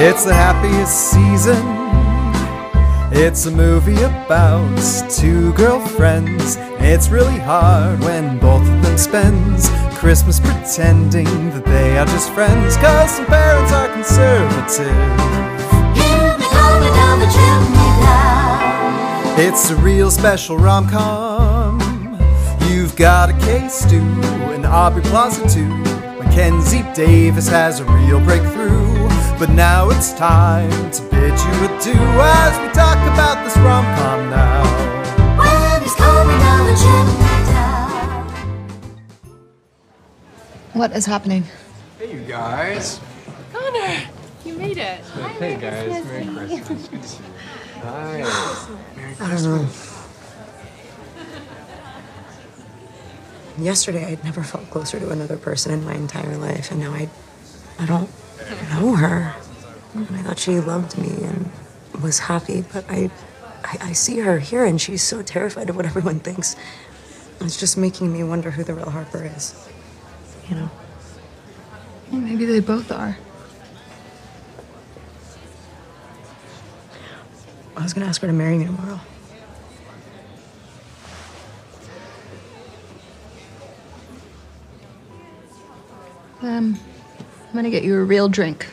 It's the happiest season. It's a movie about two girlfriends. It's really hard when both of them spends Christmas pretending that they are just friends. Cause some parents are conservative. It's a real special rom com. You've got a K Stew and Aubrey Plaza too. Mackenzie Davis has a real breakthrough. But now it's time to bid you adieu as we talk about this rom com now. When he's coming down the chimney down. What is happening? Hey, you guys. Connor, you made it. Hey, guys. Merry Christmas. Good to see you. Hi. Merry I don't know. Yesterday, I'd never felt closer to another person in my entire life, and now I, I don't know her. And I thought she loved me and was happy, but I, I, I see her here, and she's so terrified of what everyone thinks. It's just making me wonder who the real Harper is. You know. Well, maybe they both are. I was gonna ask her to marry me tomorrow. Um, I'm gonna get you a real drink.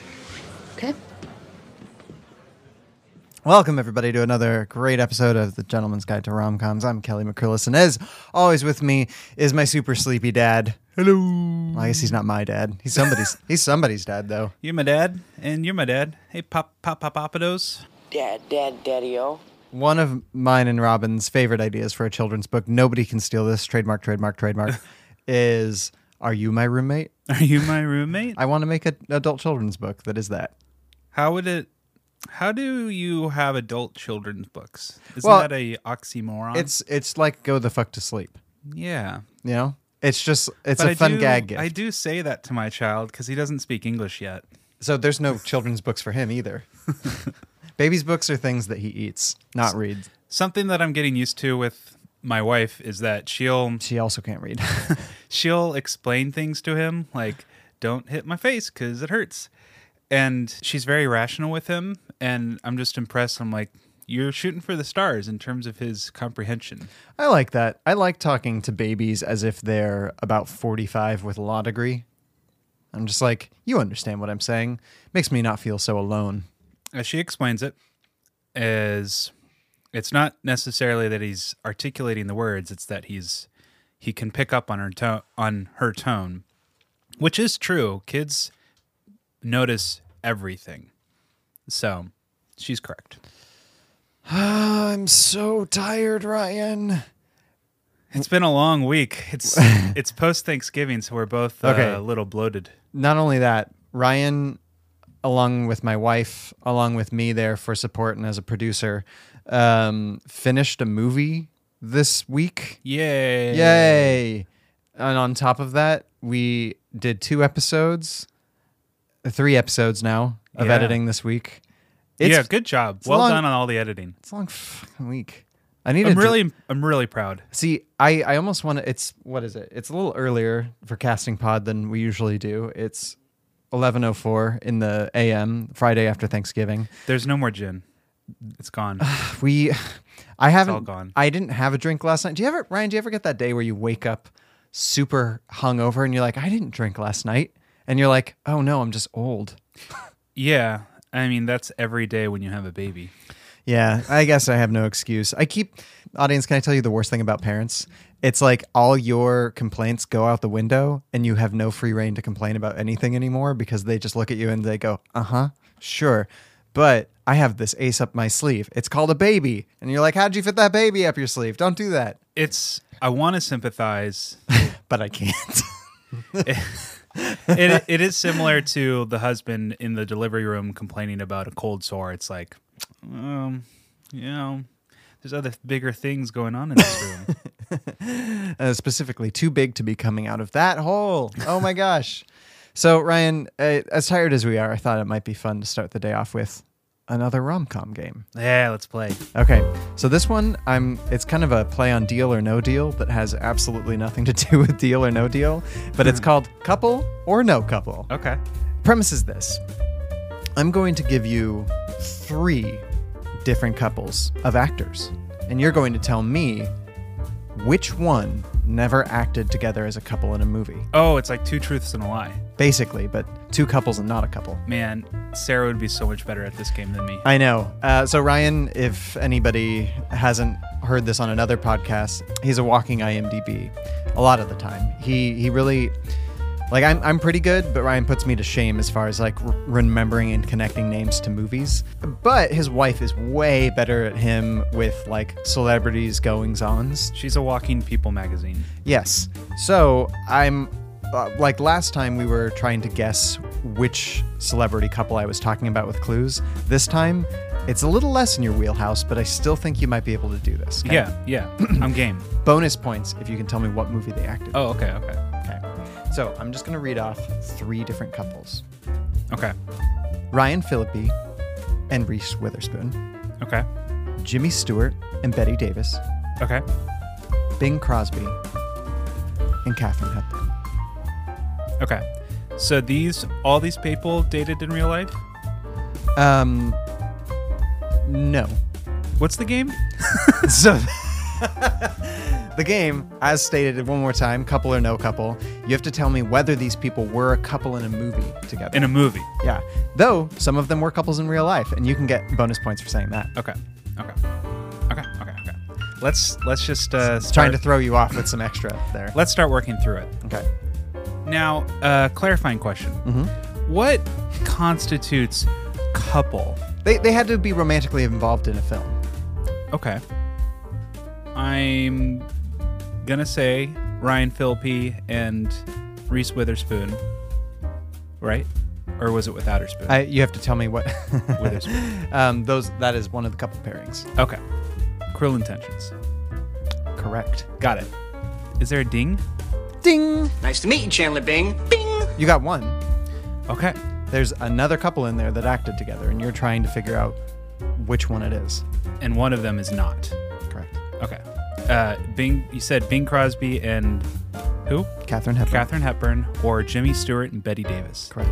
Okay? Welcome, everybody, to another great episode of The Gentleman's Guide to Rom Coms. I'm Kelly McCrillis, and as always with me is my super sleepy dad. Hello. Well, I guess he's not my dad. He's somebody's. he's somebody's dad, though. You're my dad, and you're my dad. Hey, Pop Pop Pop Papados. Dad, Dad, Daddy O. One of mine and Robin's favorite ideas for a children's book. Nobody can steal this. Trademark. Trademark. Trademark. is Are you my roommate? Are you my roommate? I want to make an adult children's book that is that. How would it? How do you have adult children's books? Isn't Well, that a oxymoron? It's it's like go the fuck to sleep. yeah. You know, it's just it's But a I fun do, gag gift. I do say that to my child because he doesn't speak English yet. So there's no children's books for him either. Baby's books are things that he eats, not reads. Something that I'm getting used to with my wife is that she'll She also can't read. she'll explain things to him like don't hit my face because it hurts and she's very rational with him and i'm just impressed i'm like you're shooting for the stars in terms of his comprehension I like that. I like talking to babies as if they're about 45 with a law degree. I'm just like, you understand what I'm saying. Makes me not feel so alone. as she explains it is it's not necessarily that he's articulating the words it's that he's he can pick up on her tone on her tone which is true kids notice everything so she's correct I'm so tired, Ryan. It's been a long week. It's it's post Thanksgiving, so we're both uh, Okay. a little bloated. Not only that, Ryan, along with my wife, along with me there for support and as a producer, um, finished a movie this week. Yay! Yay! And on top of that, we did two episodes, three episodes now of Yeah. editing this week. yeah, good job. Well long- done on all the editing. It's a long fucking week. I need I'm really, I'm really proud. see. I I almost want to. It's what is it? It's a little earlier for casting pod than we usually do. It's eleven oh four in the a.m. Friday after Thanksgiving. There's no more gin. It's gone. We, I haven't. all gone. I didn't have a drink last night. Do you ever, Ryan? Do you ever get that day where you wake up super hungover and you're like, I didn't drink last night, and you're like, oh no, I'm just old. yeah, I mean that's every day when you have a baby. Yeah, I guess I have no excuse. I keep audience. Can I tell you the worst thing about parents? It's like all your complaints go out the window, and you have no free reign to complain about anything anymore because they just look at you and they go, "Uh huh, sure," but I have this ace up my sleeve. It's called a baby, and you're like, "How'd you fit that baby up your sleeve? Don't do that." It's I want to sympathize. But I can't. it it is similar to the husband in the delivery room complaining about a cold sore. It's like, um, you know, there's other bigger things going on in this room. uh, specifically too big to be coming out of that hole. Oh my gosh. So Ryan, uh, as tired as we are, I thought it might be fun to start the day off with another rom-com game. yeah, let's play. Okay. So this one I'm it's kind of a play on deal or no deal that has absolutely nothing to do with deal or no deal, but it's called couple or no couple. Okay. Premise is this. I'm going to give you three different couples of actors, and you're going to tell me which one never acted together as a couple in a movie. Oh, it's like two truths and a lie. Basically, but two couples and not a couple. Man, Sarah would be so much better at this game than me. I know. Uh, so Ryan, if anybody hasn't heard this on another podcast, he's a walking IMDb. A lot of the time, he he really like I'm I'm pretty good, but Ryan puts me to shame as far as like r- remembering and connecting names to movies. But his wife is way better at him with like celebrities goings ons. She's a walking people magazine. Yes. So I'm uh, like last time we were trying to guess which celebrity couple I was talking about with clues. This time it's a little less in your wheelhouse, but I still think you might be able to do this. Okay? Yeah, yeah. I'm game. Bonus points if you can tell me what movie they acted. in. Oh, okay, okay. So I'm just gonna read off three different couples: Okay. Ryan Phillippe and Reese Witherspoon, Okay. Jimmy Stewart and Bette Davis, Okay. Bing Crosby, and Katharine Hepburn. Okay. So these all these people dated in real life? Um, no. What's the game? so the game, as stated one more time, couple or no couple, you have to tell me whether these people were a couple in a movie together. In a movie. yeah. Though some of them were couples in real life, and you can get bonus points for saying that. Okay. Okay. Okay. Okay. Okay. Let's let's just uh start, Trying to throw you off with some extra there. let's start working through it. Okay. Now, uh clarifying question. Mhm. What constitutes couple? They, they had to be romantically involved in a film. Okay. I'm gonna say Ryan Phillippe and Reese Witherspoon. Right? Or was it with Outer Spoon? I, you have to tell me what. Witherspoon. um, those that is one of the couple pairings. okay. Cruel Intentions. Correct. Got it. Is there a ding? Ding. Nice to meet you, Chandler Bing. Bing! You got one. Okay. There's another couple in there that acted together, and you're trying to figure out which one it is. And one of them is not. Correct. Okay. Uh, Bing. You said Bing Crosby and who? Katharine Hepburn. Katharine Hepburn or Jimmy Stewart and Bette Davis. Correct.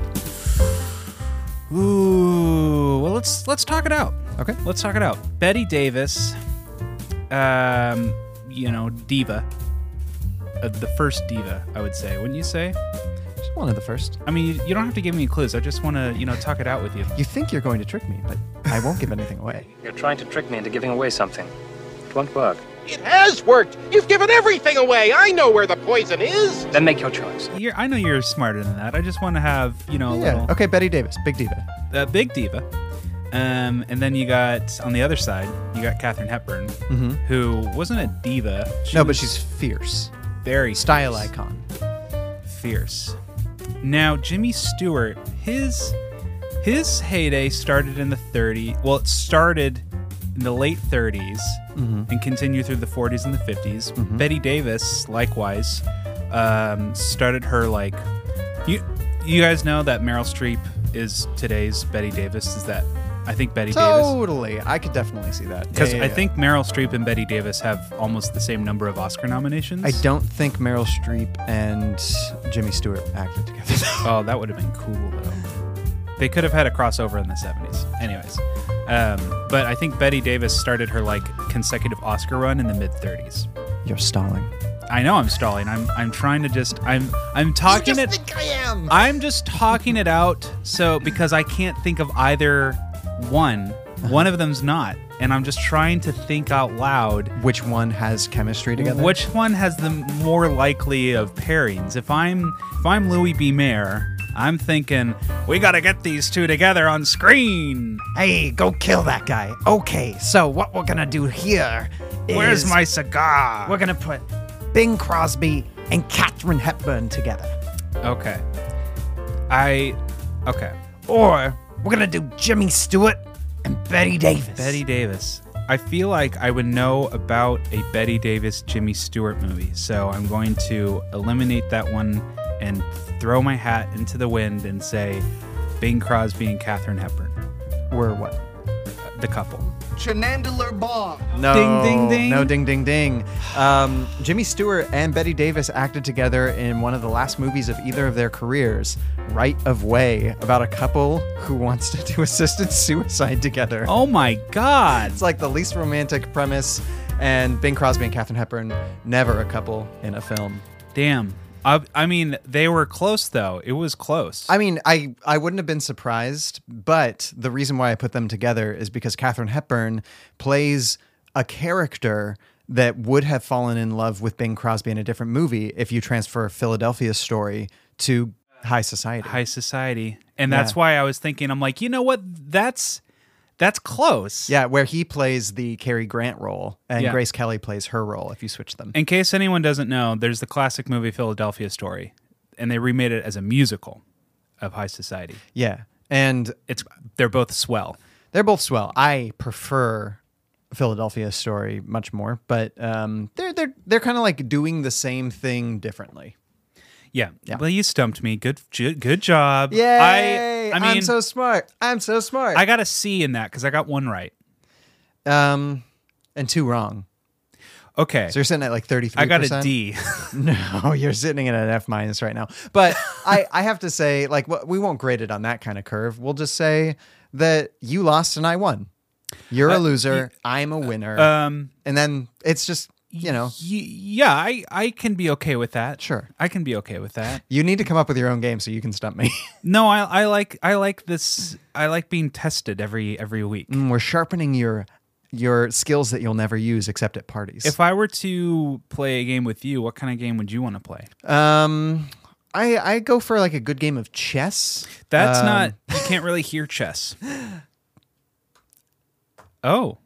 Ooh. Well, let's let's talk it out. Okay. Let's talk it out. Bette Davis, um, you know, diva, uh, the first diva, I would say. Wouldn't you say? Just one of the first. I mean, you don't have to give me clues. I just want to, you know, talk it out with you. You think you're going to trick me, but I won't give anything away. You're trying to trick me into giving away something. It won't work. It has worked! You've given everything away! I know where the poison is! Then make your choice. You're, I know you're smarter than that. I just want to have, you know, a yeah. little Okay, Bette Davis, big diva. uh, big diva. Um, and then you got on the other side, you got Katharine Hepburn, Mhm. who wasn't a diva. She no, but she's fierce. very Style fierce. icon. fierce. Now, Jimmy Stewart, his his heyday started in the 30s. Well, it started in the late 30s Mhm. and continue through the 40s and the 50s. Mhm. Bette Davis, likewise, um, started her like you. You guys know that Meryl Streep is today's Bette Davis. Is that I think Bette Davis Totally. I could definitely see that. because Yeah, yeah, I yeah. think Meryl Streep and Bette Davis have almost the same number of Oscar nominations. I don't think Meryl Streep and Jimmy Stewart acted together. Oh, that would have been cool though. They could have had a crossover in the 70s. Anyways, um, but I think Bette Davis started her like consecutive Oscar run in the mid 30s. You're stalling. I know I'm stalling. I'm I'm trying to just I'm I'm talking it. think I am. I'm just talking it out. So because I can't think of either one, one of them's not, and I'm just trying to think out loud. Which one has chemistry together? Which one has the more likely of pairings? If I'm if I'm Louis B. Mayer, I'm thinking we got to get these two together on screen. Hey, go kill that guy. Okay, so what we're gonna do here is Where's my cigar? we're gonna put Bing Crosby and Katharine Hepburn together. Okay. I okay. Or we're gonna do Jimmy Stewart and Bette Davis. Bette Davis. I feel like I would know about a Bette Davis Jimmy Stewart movie, so I'm going to eliminate that one and throw my hat into the wind and say Bing Crosby and Katharine Hepburn, Were what? the couple. Chenandeler Bong. No, Ding, ding, ding. No, ding, ding, ding. Um, Jimmy Stewart and Bette Davis acted together in one of the last movies of either of their careers, Right of Way, about a couple who wants to do assisted suicide together. Oh my god. It's like the least romantic premise, and Bing Crosby and Katharine Hepburn, never a couple in a film. Damn. I, I mean, they were close though. It was close. I mean, I, I wouldn't have been surprised, but the reason why I put them together is because Katharine Hepburn plays a character that would have fallen in love with Bing Crosby in a different movie if you transfer Philadelphia's story to High Society. High society. And that's Yeah. why I was thinking, I'm like, you know what? That's that's close. yeah, where he plays the Cary Grant role and Yeah. Grace Kelly plays her role if you switch them. In case anyone doesn't know, there's the classic movie Philadelphia Story, and they remade it as a musical of High Society. yeah. And It's they're both swell. They're both swell. I prefer Philadelphia story much more, but um, they're they're they're kind of like doing the same thing differently. Yeah. Yeah. Well, you stumped me. Good good, job. Yay! I mean am so smart. I'm so smart. I got a C in that cuz I got one right. um, and two wrong. Okay. So you're sitting at like thirty three. I got a D. No, you're sitting at an F minus right now. But I I have to say, like, we won't grade it on that kind of curve. We'll just say that you lost and I won. You're a Uh, loser. I'm a winner. um and then it's just you know yeah, I I can be okay with that. Sure. I can be okay with that. you need to come up with your own game so you can stump me. No, I I like I like this I like being tested every every week. Mm, we're sharpening your your skills that you'll never use except at parties. If I were to play a game with you, what kind of game would you want to play? um, I I go for like a good game of chess. That's Um, not you can't really hear chess. Oh.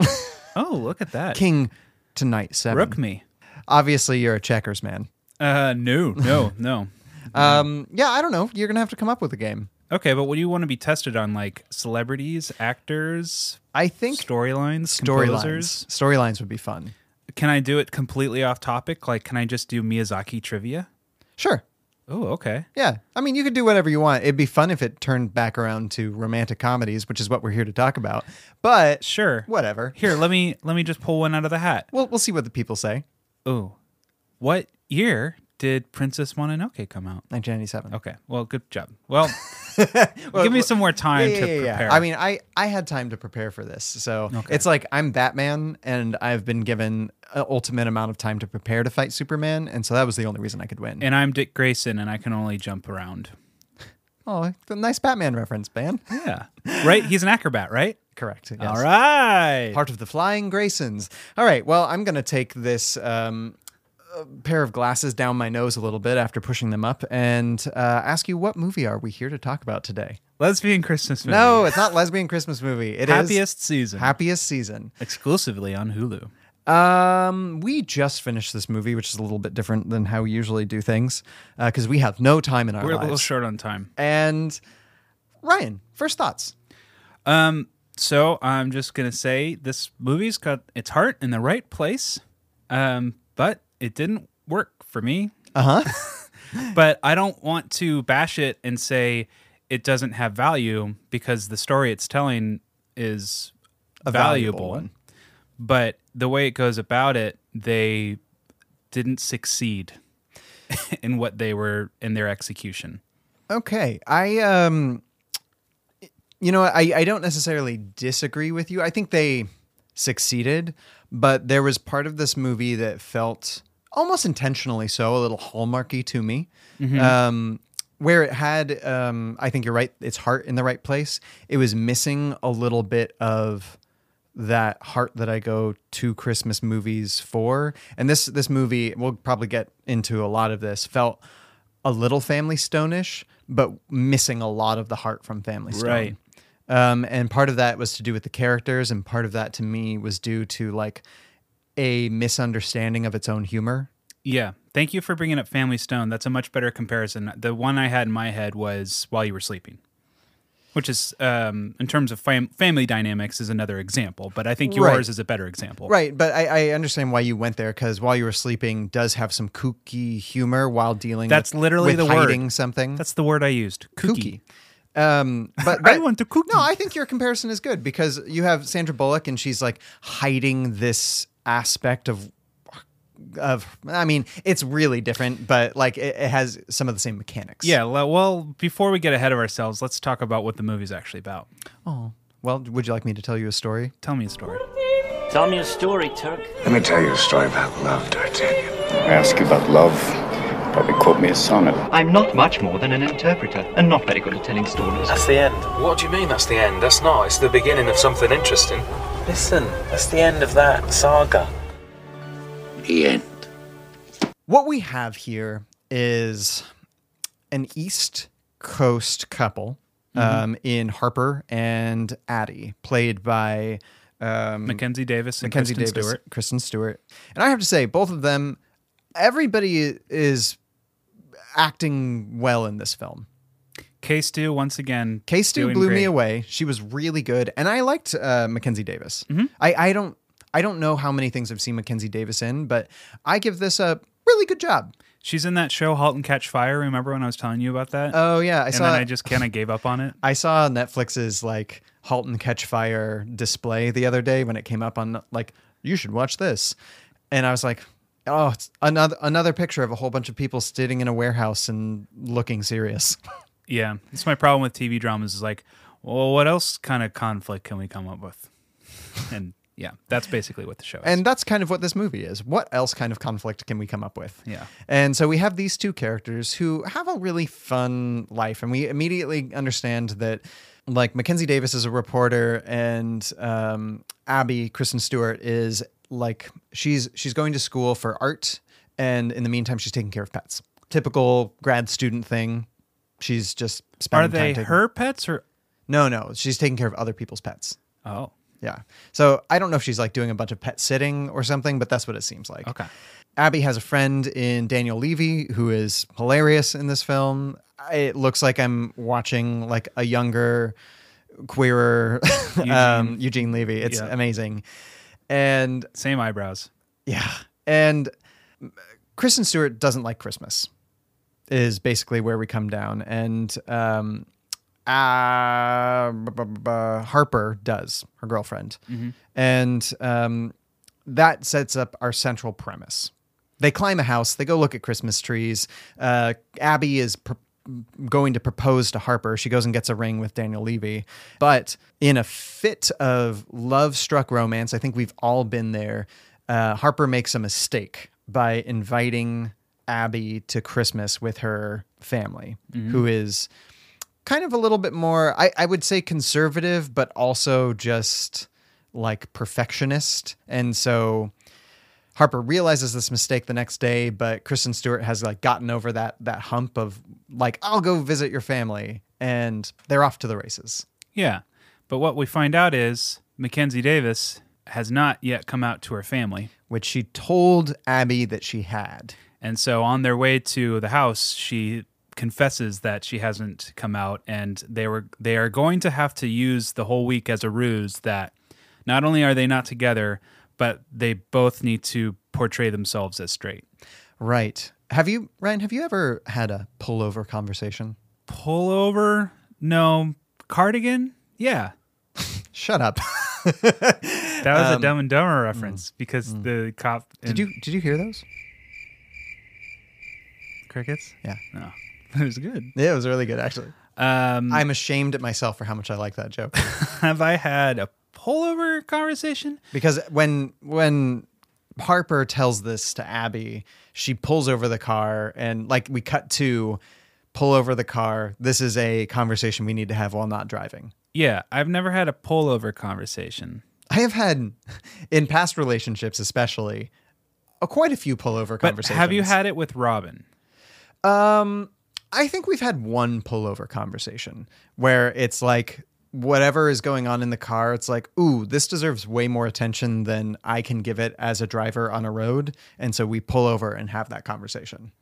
Oh, look at that. King tonight seven. Rook me. Obviously, you're a checkers man. Uh no, no, no. Um, yeah, I don't know. You're gonna have to come up with a game. Okay, but what do you want to be tested on? Like celebrities, actors, I think storylines, storylines storylines would be fun. Can I do it completely off topic? Like, can I just do Miyazaki trivia? Sure. Oh, okay. Yeah, I mean, you could do whatever you want. It'd be fun if it turned back around to romantic comedies, which is what we're here to talk about. But Sure. whatever. Here, let me let me just pull one out of the hat. We'll we'll see what the people say. Oh, what year did Princess Mononoke come out? 1997. Okay, well, good job. Well, give me some more time Yeah, to yeah, yeah, yeah. prepare. I mean, I I had time to prepare for this, so Okay. it's like I'm Batman, and I've been given an ultimate amount of time to prepare to fight Superman, and so that was the only reason I could win. and I'm Dick Grayson, and I can only jump around. oh, nice Batman reference, man. Yeah, right. He's an acrobat, right? Correct. yes. All right. Part of the Flying Graysons. All right. Well, I'm gonna take this. Um, uh, pair of glasses down my nose a little bit after pushing them up and uh, ask you what movie are we here to talk about today Lesbian Christmas movie. no it's not lesbian christmas movie It is happiest season, happiest season exclusively on Hulu. Um, we just finished this movie, which is a little bit different than how we usually do things, because we have no time in our We're a little short on time. And Ryan, first thoughts. Um, so I'm just gonna say this movie's got its heart in the right place, um, but it didn't work for me. Uh huh. But I don't want to bash it and say it doesn't have value because the story it's telling is A valuable. valuable one. But the way it goes about it, they didn't succeed in what they were in their execution. Okay. I um, you know, I I don't necessarily disagree with you. I think they succeeded, but there was part of this movie that felt almost intentionally so a little hallmarky to me. Um, where it had, um, I think you're right, its heart in the right place. It was missing a little bit of that heart that I go to Christmas movies for. And this this movie, we'll probably get into a lot of this, felt a little Family Stone-ish, but missing a lot of the heart from Family Stone. Right. Um, and part of that was to do with the characters, and part of that to me was due to like a misunderstanding of its own humor. Yeah. Thank you for bringing up Family Stone. That's a much better comparison. The one I had in my head was While You Were Sleeping, which is, um, in terms of fam- family dynamics, is another example. But I think yours Right. is a better example. Right, but I, I understand why you went there because while you were sleeping does have some kooky humor while dealing. That's with, literally with the word. something. That's the word I used. Kooky. kooky. Um, but, I want to cook. No, I think your comparison is good because you have Sandra Bullock and she's like hiding this aspect of of I mean, it's really different, but like it, it has some of the same mechanics. Yeah, well, before we get ahead of ourselves, let's talk about what the movie's actually about. Oh. Well, would you like me to tell you a story? Tell me a story. Tell me a story, Turk. Let me tell you a story about love, D'Artagnan. I ask you about love. Probably quote me a sonnet. I'm not much more than an interpreter, and not very good at telling stories. That's the end. What do you mean that's the end? That's not. It's the beginning of something interesting. Listen, that's the end of that saga. The end. What we have here is an East Coast couple um, in Harper and Abby, played by um, Mackenzie Davis and Mackenzie Kristen Davis, Stewart. Kristen Stewart. And I have to say, both of them, everybody is acting well in this film. K Stew once again. K Stew blew me away. She was really good, and I liked uh, Mackenzie Davis. Mm-hmm. I, I don't I don't know how many things I've seen Mackenzie Davis in, but I give this a really good job. She's in that show *Halt and Catch Fire*. Remember when I was telling you about that? Oh yeah, I and saw. then I just kind of gave up on it. I saw Netflix's like *Halt and Catch Fire* display the other day when it came up on like you should watch this, and I was like, oh, it's another another picture of a whole bunch of people sitting in a warehouse and looking serious. Yeah, it's my problem with TV dramas. Is like, well, what else kind of conflict can we come up with? And yeah, that's basically what the show is. And that's kind of what this movie is. What else kind of conflict can we come up with? Yeah. And so we have these two characters who have a really fun life, and we immediately understand that, like Mackenzie Davis is a reporter, and um, Abby Kristen Stewart is like she's she's going to school for art, and in the meantime she's taking care of pets. Typical grad student thing. She's just spending Are they time taking- her pets or? No, no, she's taking care of other people's pets. Oh, Yeah. So I don't know if she's like doing a bunch of pet sitting or something, but that's what it seems like. Okay. Abby has a friend in Daniel Levy who is hilarious in this film. It looks like I'm watching like a younger, queerer um, Eugene Levy. It's Yeah. amazing. And same eyebrows. yeah. And Kristen Stewart doesn't like Christmas, is basically where we come down. And um, uh, b- b- b- Harper does, her girlfriend. And um, that sets up our central premise. They climb a house, they go look at Christmas trees. Uh, Abby is pr- going to propose to Harper. She goes and gets a ring with Daniel Levy. But in a fit of love struck romance, I think we've all been there. Uh, Harper makes a mistake by inviting Abby to Christmas with her family, Mhm. who is kind of a little bit more, I, I would say conservative, but also just like perfectionist. And so Harper realizes this mistake the next day, but Kristen Stewart has like gotten over that that hump of like, I'll go visit your family. And they're off to the races. Yeah, but what we find out is Mackenzie Davis has not yet come out to her family, which she told Abby that she had. And so on their way to the house, she confesses that she hasn't come out and they were they are going to have to use the whole week as a ruse that not only are they not together, but they both need to portray themselves as straight. Right. Have you, Ryan, have you ever had a pullover conversation? Pullover? No. Cardigan? Yeah. Shut up. That was a Um, Dumb and Dumber reference because the cop. Did you did you hear those? crickets? Yeah. No, it was good. Yeah, it was really good actually. Um, I'm ashamed at myself for how much I like that joke. have I had a pullover conversation? because when when Harper tells this to Abby, she pulls over the car and like we cut to pull over the car. This is a conversation we need to have while not driving. Yeah, I've never had a pullover conversation. I have had in past relationships especially uh, quite a few pullover But conversations. have you had it with Robin? Um, I think we've had one pullover conversation where it's like whatever is going on in the car, it's like, ooh, this deserves way more attention than I can give it as a driver on a road. And so we pull over and have that conversation.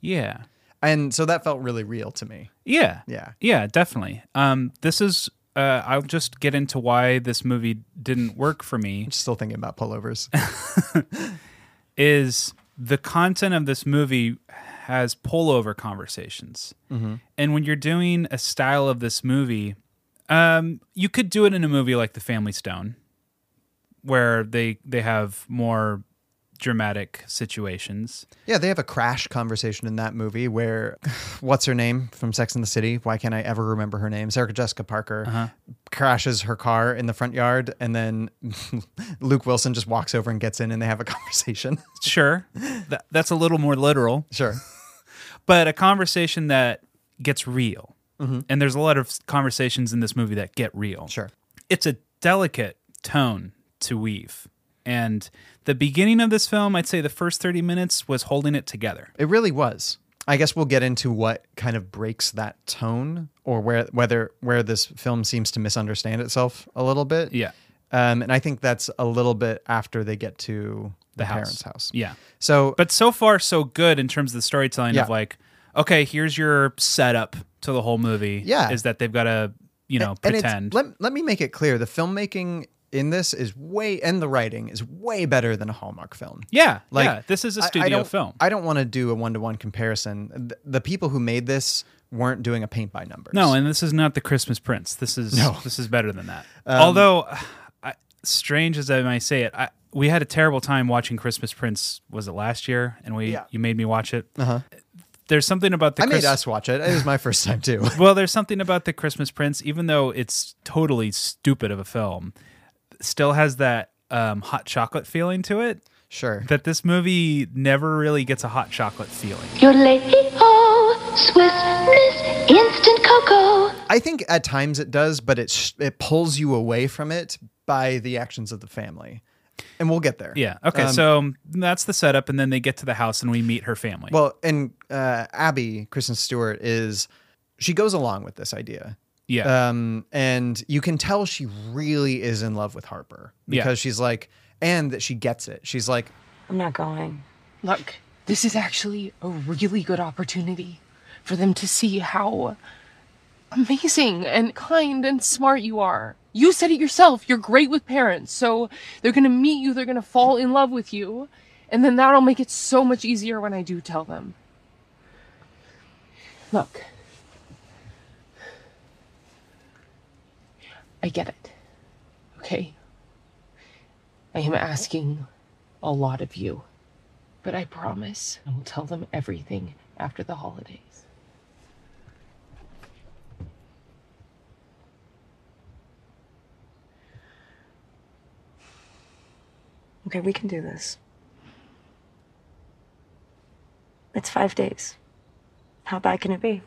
Yeah. And so that felt really real to me. Yeah. Yeah. Yeah, definitely. Um, this is. Uh, I'll just get into why this movie didn't work for me. I'm still thinking about pullovers. is the content of this movie has pullover conversations. Mhm. And when you're doing a style of this movie, um, you could do it in a movie like The Family Stone, where they they have more dramatic situations. Yeah, they have a crash conversation in that movie where what's her name from Sex and the City? Why can't I ever remember her name? Sarah Jessica Parker Uh-huh. crashes her car in the front yard, and then Luke Wilson just walks over and gets in, and they have a conversation. Sure, that, that's a little more literal. Sure, but a conversation that gets real. Mhm. And there's a lot of conversations in this movie that get real. Sure, it's a delicate tone to weave, and the beginning of this film, I'd say the first thirty minutes was holding it together. It really was. I guess we'll get into what kind of breaks that tone, or where whether where this film seems to misunderstand itself a little bit. Yeah. Um, and I think that's a little bit after they get to the, The house. parents' house. Yeah. So, But so far, so good in terms of the storytelling Yeah. of like, okay, here's your setup to the whole movie. Yeah. is that they've got to you know and pretend. let, let me make it clear the filmmaking in this is way and the writing is way better than a Hallmark film. Yeah, yeah, this is a I- I studio don't- film. I don't want to do a one to one comparison. The, the people who made this weren't doing a paint by numbers. No, and this is not the Christmas Prince. This is No. this is better than that. Um, Although, I, strange as I might say it, I, we had a terrible time watching Christmas Prince. Was it last year? And we Yeah. you made me watch it. Uh-huh. There's something about the I made us watch it. It was my first time too. well, there's something about the Christmas Prince, even though it's totally stupid of a film, still has that um, hot chocolate feeling to it. Sure. That this movie never really gets a hot chocolate feeling. Yodelay-hee-ho, Swiss Miss Instant Cocoa. I think at times it does, but it sh- it pulls you away from it by the actions of the family, and we'll get there. Yeah. Okay. Um, so that's the setup, and then they get to the house, and we meet her family. Well, and uh, Abby, Kristen Stewart, is she goes along with this idea. Yeah. Um, and you can tell she really is in love with Harper Yeah. because she's like, and that she gets it. She's like, I'm not going. Look, this is actually a really good opportunity for them to see how amazing and kind and smart you are. You said it yourself. You're great with parents. So they're going to meet you, they're going to fall in love with you. And then that'll make it so much easier when I do tell them. Look, I get it. Okay? I am asking a lot of you. But I promise I will tell them everything after the holidays. Okay, we can do this. It's five days. How bad can it be?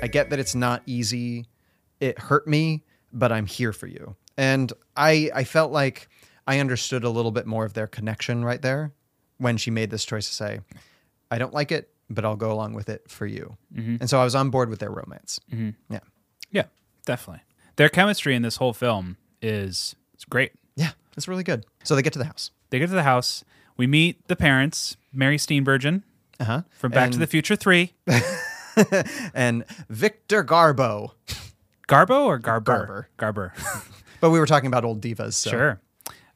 I get that it's not easy. It hurt me, but I'm here for you. And I I felt like I understood a little bit more of their connection right there when she made this choice to say, I don't like it, but I'll go along with it for you. Mhm. And so I was on board with their romance. Mhm. Yeah. Yeah, definitely. Their chemistry in this whole film is it's great. Yeah, it's really good. So they get to the house. They get to the house. We meet the parents, Mary Steenburgen uh-huh. from Back to the Future 3. and Victor Garbo. Garbo or Garber? Garber. Garber. But we were talking about old divas. So. Sure.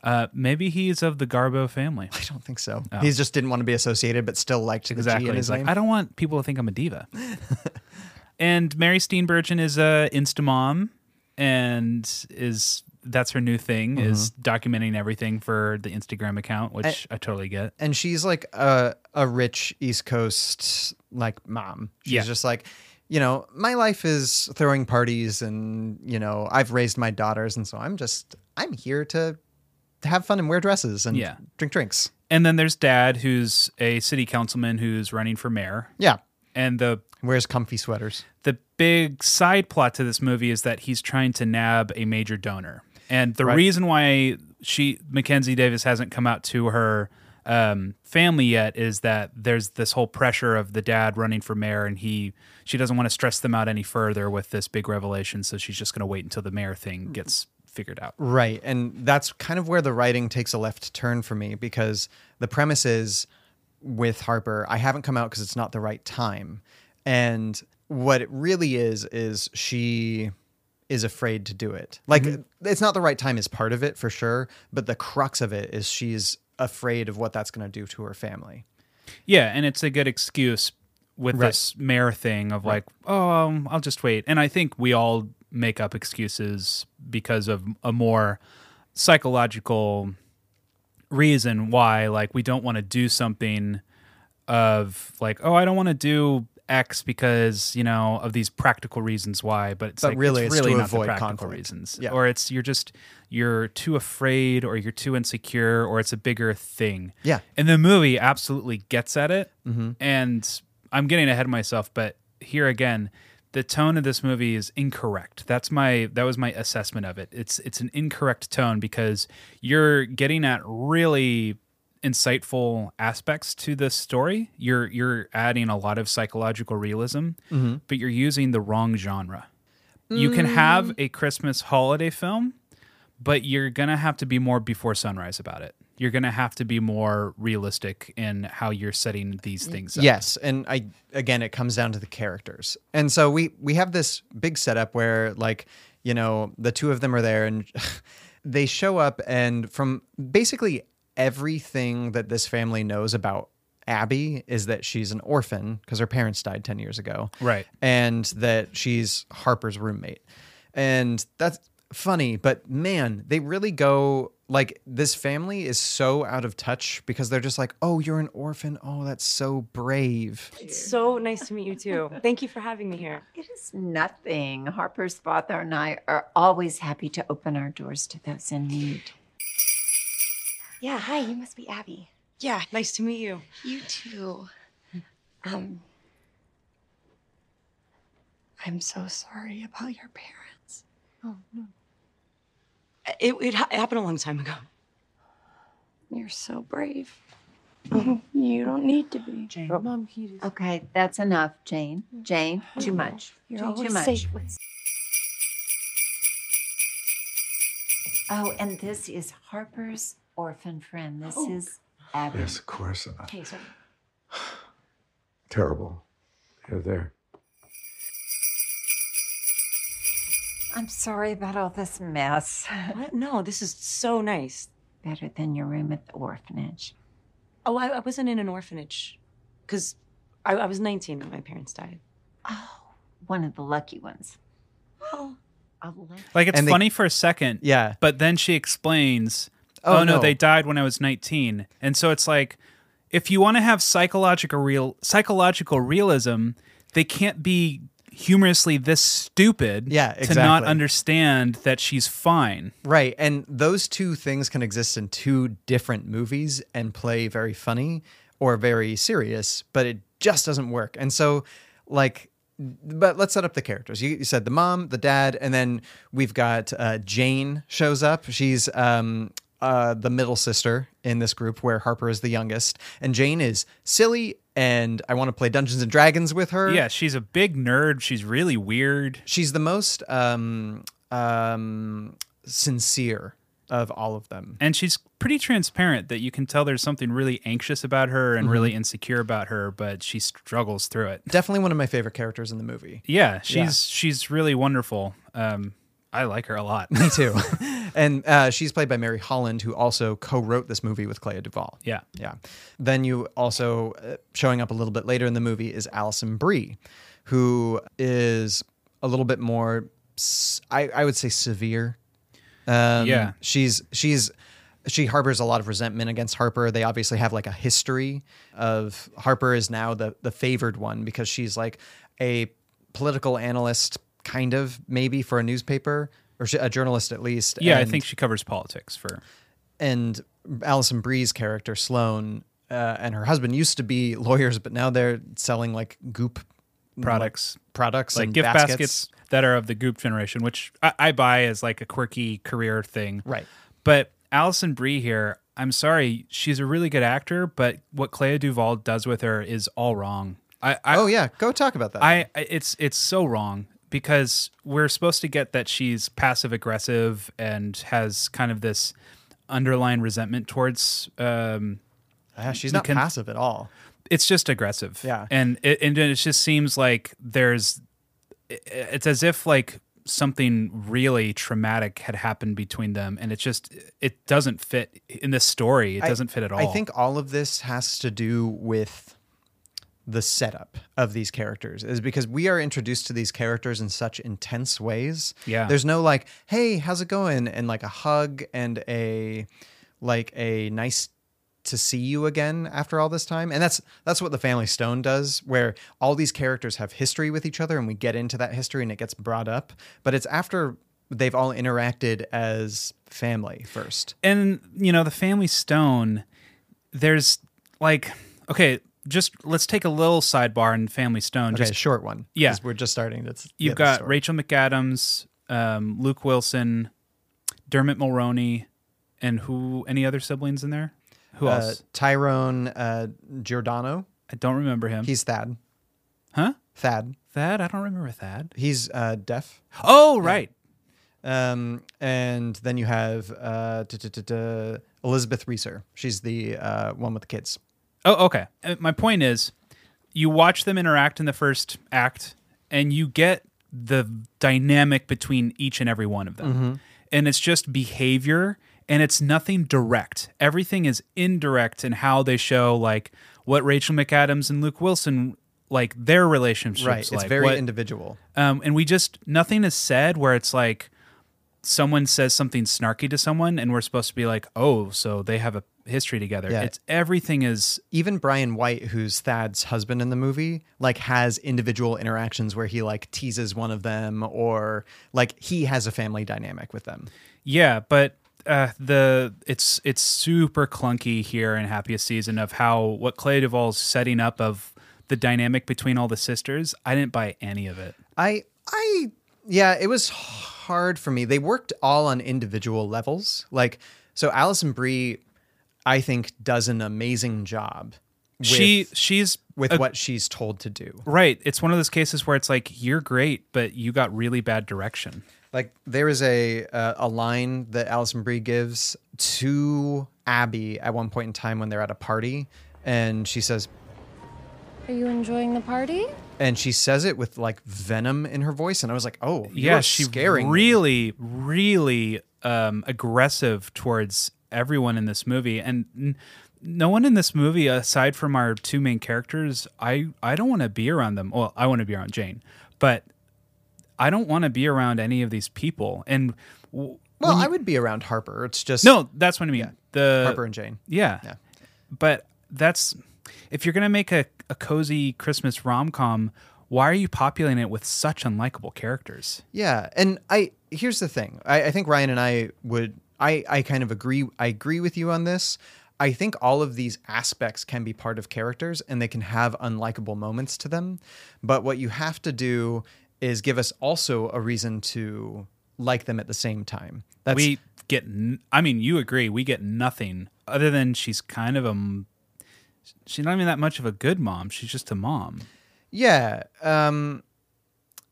Uh, maybe he's of the Garbo family. I don't think so. Oh. He just didn't want to be associated, but still liked Exactly. his like, name. I don't want people to think I'm a diva. and Mary Steenburgen is a insta mom and is that's her new thing is documenting everything for the Instagram account, which Mm-hmm. And- I totally get. and she's like a a rich East Coast like mom. She's Yeah. just like, you know, my life is throwing parties, and you know, I've raised my daughters, and so I'm just I'm here to to have fun and wear dresses and Yeah. drink drinks. And then there's Dad, who's a city councilman who's running for mayor. Yeah, And the wears comfy sweaters. the big side plot to this movie is that he's trying to nab a major donor. And the Right. reason why she Mackenzie Davis hasn't come out to her um, family yet is that there's this whole pressure of the dad running for mayor, and he she doesn't want to stress them out any further with this big revelation, so she's just going to wait until the mayor thing gets figured out. Right. And that's kind of where the writing takes a left turn for me because the premise is with Harper, I haven't come out because it's not the right time. And what it really is, is she is afraid to do it. Like, it's not the right time is part of it for sure, but the crux of it is she's afraid of what that's going to do to her family. Yeah, and it's a good excuse with Right. this mayor thing of Right. like, oh, um, I'll just wait. And I think we all make up excuses because of a more psychological reason why, like, we don't want to do something of like, oh, I don't want to do X because you know of these practical reasons why, but it's But like really it's it's really not the avoid practical conflict. reasons, Yeah. or it's you're just you're too afraid, or you're too insecure, or it's a bigger thing. Yeah. and the movie absolutely gets at it, Mhm. and I'm getting ahead of myself, but here again. The tone of this movie is incorrect. That's my that was my assessment of it. It's it's an incorrect tone because you're getting at really insightful aspects to the story. You're you're adding a lot of psychological realism, Mhm. but you're using the wrong genre. You can have a Christmas holiday film, but you're gonna have to be more before sunrise about it. You're gonna have to be more realistic in how you're setting these things up. Yes, and I again it comes down to the characters. And so we we have this big setup where like, you know, the two of them are there and they show up and from basically everything that this family knows about Abby is that she's an orphan because her parents died 10 years ago. Right. And that she's Harper's roommate. And that's funny, but man, they really go like this family is so out of touch because they're just like, "Oh, you're an orphan. Oh, that's so brave." It's so nice to meet you too. Thank you for having me here. It is nothing. Harper's father and I are always happy to open our doors to those in need. Yeah, hi, you must be Abby. Yeah, nice to meet you. You too. Um, I'm so sorry about your parents. Oh no. It, it ha- happened a long time ago. You're so brave. you don't need to be. Jane, Mom, he just... Okay, that's enough, Jane. Jane, too much. You're too, too always much. safe with- Oh, and this is Harper's orphan friend. This Oh. is Abby. Yes, of course. Okay, so Terrible. You're there. I'm sorry about all this mess. What? No, this is so nice. Better than your room at the orphanage. Oh, I, I wasn't in an orphanage because I, I was 19 when my parents died. Oh, one of the lucky ones. Oh. Like it's And they- funny for a second, Yeah. but then she explains, Oh, "Oh, no, no. they died when I was 19." And so it's like if you want to have psychological real psychological realism, they can't be humorously this stupid Yeah, exactly. to not understand that she's fine. Right. And those two things can exist in two different movies and play very funny or very serious, but it just doesn't work. And so, like, but let's set up the characters. You, you said the mom, the dad, and then we've got uh, Jane shows up. She's um, uh, the middle sister in this group where Harper is the youngest. And Jane is silly and I want to play Dungeons and Dragons with her. Yeah, she's a big nerd. She's really weird. She's the most um, um, sincere of all of them. And she's pretty transparent that you can tell there's something really anxious about her and Mhm. really insecure about her, but she struggles through it. Definitely one of my favorite characters in the movie. Yeah, she's she's really wonderful. Um, I like her a lot. Me too. and uh, she's played by Mary Holland, who also co-wrote this movie with Clea Duvall. Yeah. Yeah. Then you also uh, showing up a little bit later in the movie is Alison Brie, who is a little bit more, I would say, severe. Um, Yeah. She's she's she harbors a lot of resentment against Harper. They obviously have like a history of Harper is now the the favored one because she's like a political analyst, kind of maybe for a newspaper or a journalist at least. Yeah, I think she covers politics for. and Alison Brie's character Sloane uh, and her husband used to be lawyers, but now they're selling like goop products, like, products, like and gift baskets. baskets. that are of the Goop generation, which I, I buy as like a quirky career thing. Right. But Alison Brie here, I'm sorry, she's a really good actor, but what Clea Duvall does with her is all wrong. I, I oh yeah, go talk about that. I- it's it's so wrong because we're supposed to get that she's passive aggressive and has kind of this underlying resentment towards. Um, Yeah, she's not can- passive at all. It's just aggressive. Yeah. and it and it just seems like there's. It's as if like something really traumatic had happened between them and it just it doesn't fit in this story it doesn't fit at all I think all of this has to do with the setup of these characters is because we are introduced to these characters in such intense ways. Yeah. There's no like, "Hey, how's it going?" and like a hug and a like a nice to see you again after all this time. And that's that's what the Family Stone does where all these characters have history with each other and we get into that history and it gets brought up, but it's after they've all interacted as family first. and you know the family stone there's like okay just let's take a little sidebar in family stone Okay, just short one. yeah we're just starting. That's you've got rachel mcadams um, luke wilson dermot mulroney and who any other siblings in there who uh, else Tyrone uh, Giordano. i don't remember him He's Thad. huh Thad. thad i don't remember thad He's uh, deaf. oh right Um, and then you have uh, Elizabeth Reaser. She's the uh, one with the kids. Oh, okay. Uh, My point is, you watch them interact in the first act, and you get the dynamic between each and every one of them. Mhm. And it's just behavior, and it's nothing direct. Everything is indirect in how they show, like, what Rachel McAdams and Luke Wilson, like, their relationships. Right. It's like, very what- individual. Um, and we just, nothing is said where it's like, someone says something snarky to someone, and we're supposed to be like, oh, so they have a history together. Yeah. It's everything is Even Brian White, who's Thad's husband in the movie, like has individual interactions where he like teases one of them or like he has a family dynamic with them. Yeah, but uh, the it's it's super clunky here in Happiest Season of how what Clea DuVall's setting up of the dynamic between all the sisters. I didn't buy any of it. I I yeah, it was hard for me. They worked all on individual levels. Like so Alison Brie I think does an amazing job. With, she she's with a- what she's told to do. right. It's one of those cases where it's like you're great, but you got really bad direction. Like there is a uh, a line that Alison Brie gives to Abby at one point in time when they're at a party, and she says, Are you enjoying the party? and she says it with like venom in her voice, and I was like, oh, yeah, she's scaring me. really, really um, aggressive towards everyone in this movie, and n- no one in this movie aside from our two main characters. I I don't want to be around them. Well, I want to be around Jane, but I don't want to be around any of these people. And w- Well, you- I would be around Harper. It's just no, that's what I mean. The Harper and Jane. Yeah. Yeah. But that's if you're gonna make a, a cozy Christmas rom com, why are you populating it with such unlikable characters? Yeah, and I here's the thing. I, I think Ryan and I would I I kind of agree. I agree with you on this. I think all of these aspects can be part of characters and they can have unlikable moments to them. But what you have to do is give us also a reason to like them at the same time. That's we get. N- I mean, you agree. We get nothing other than she's kind of a. m- She's not even that much of a good mom. She's just a mom. Yeah, um,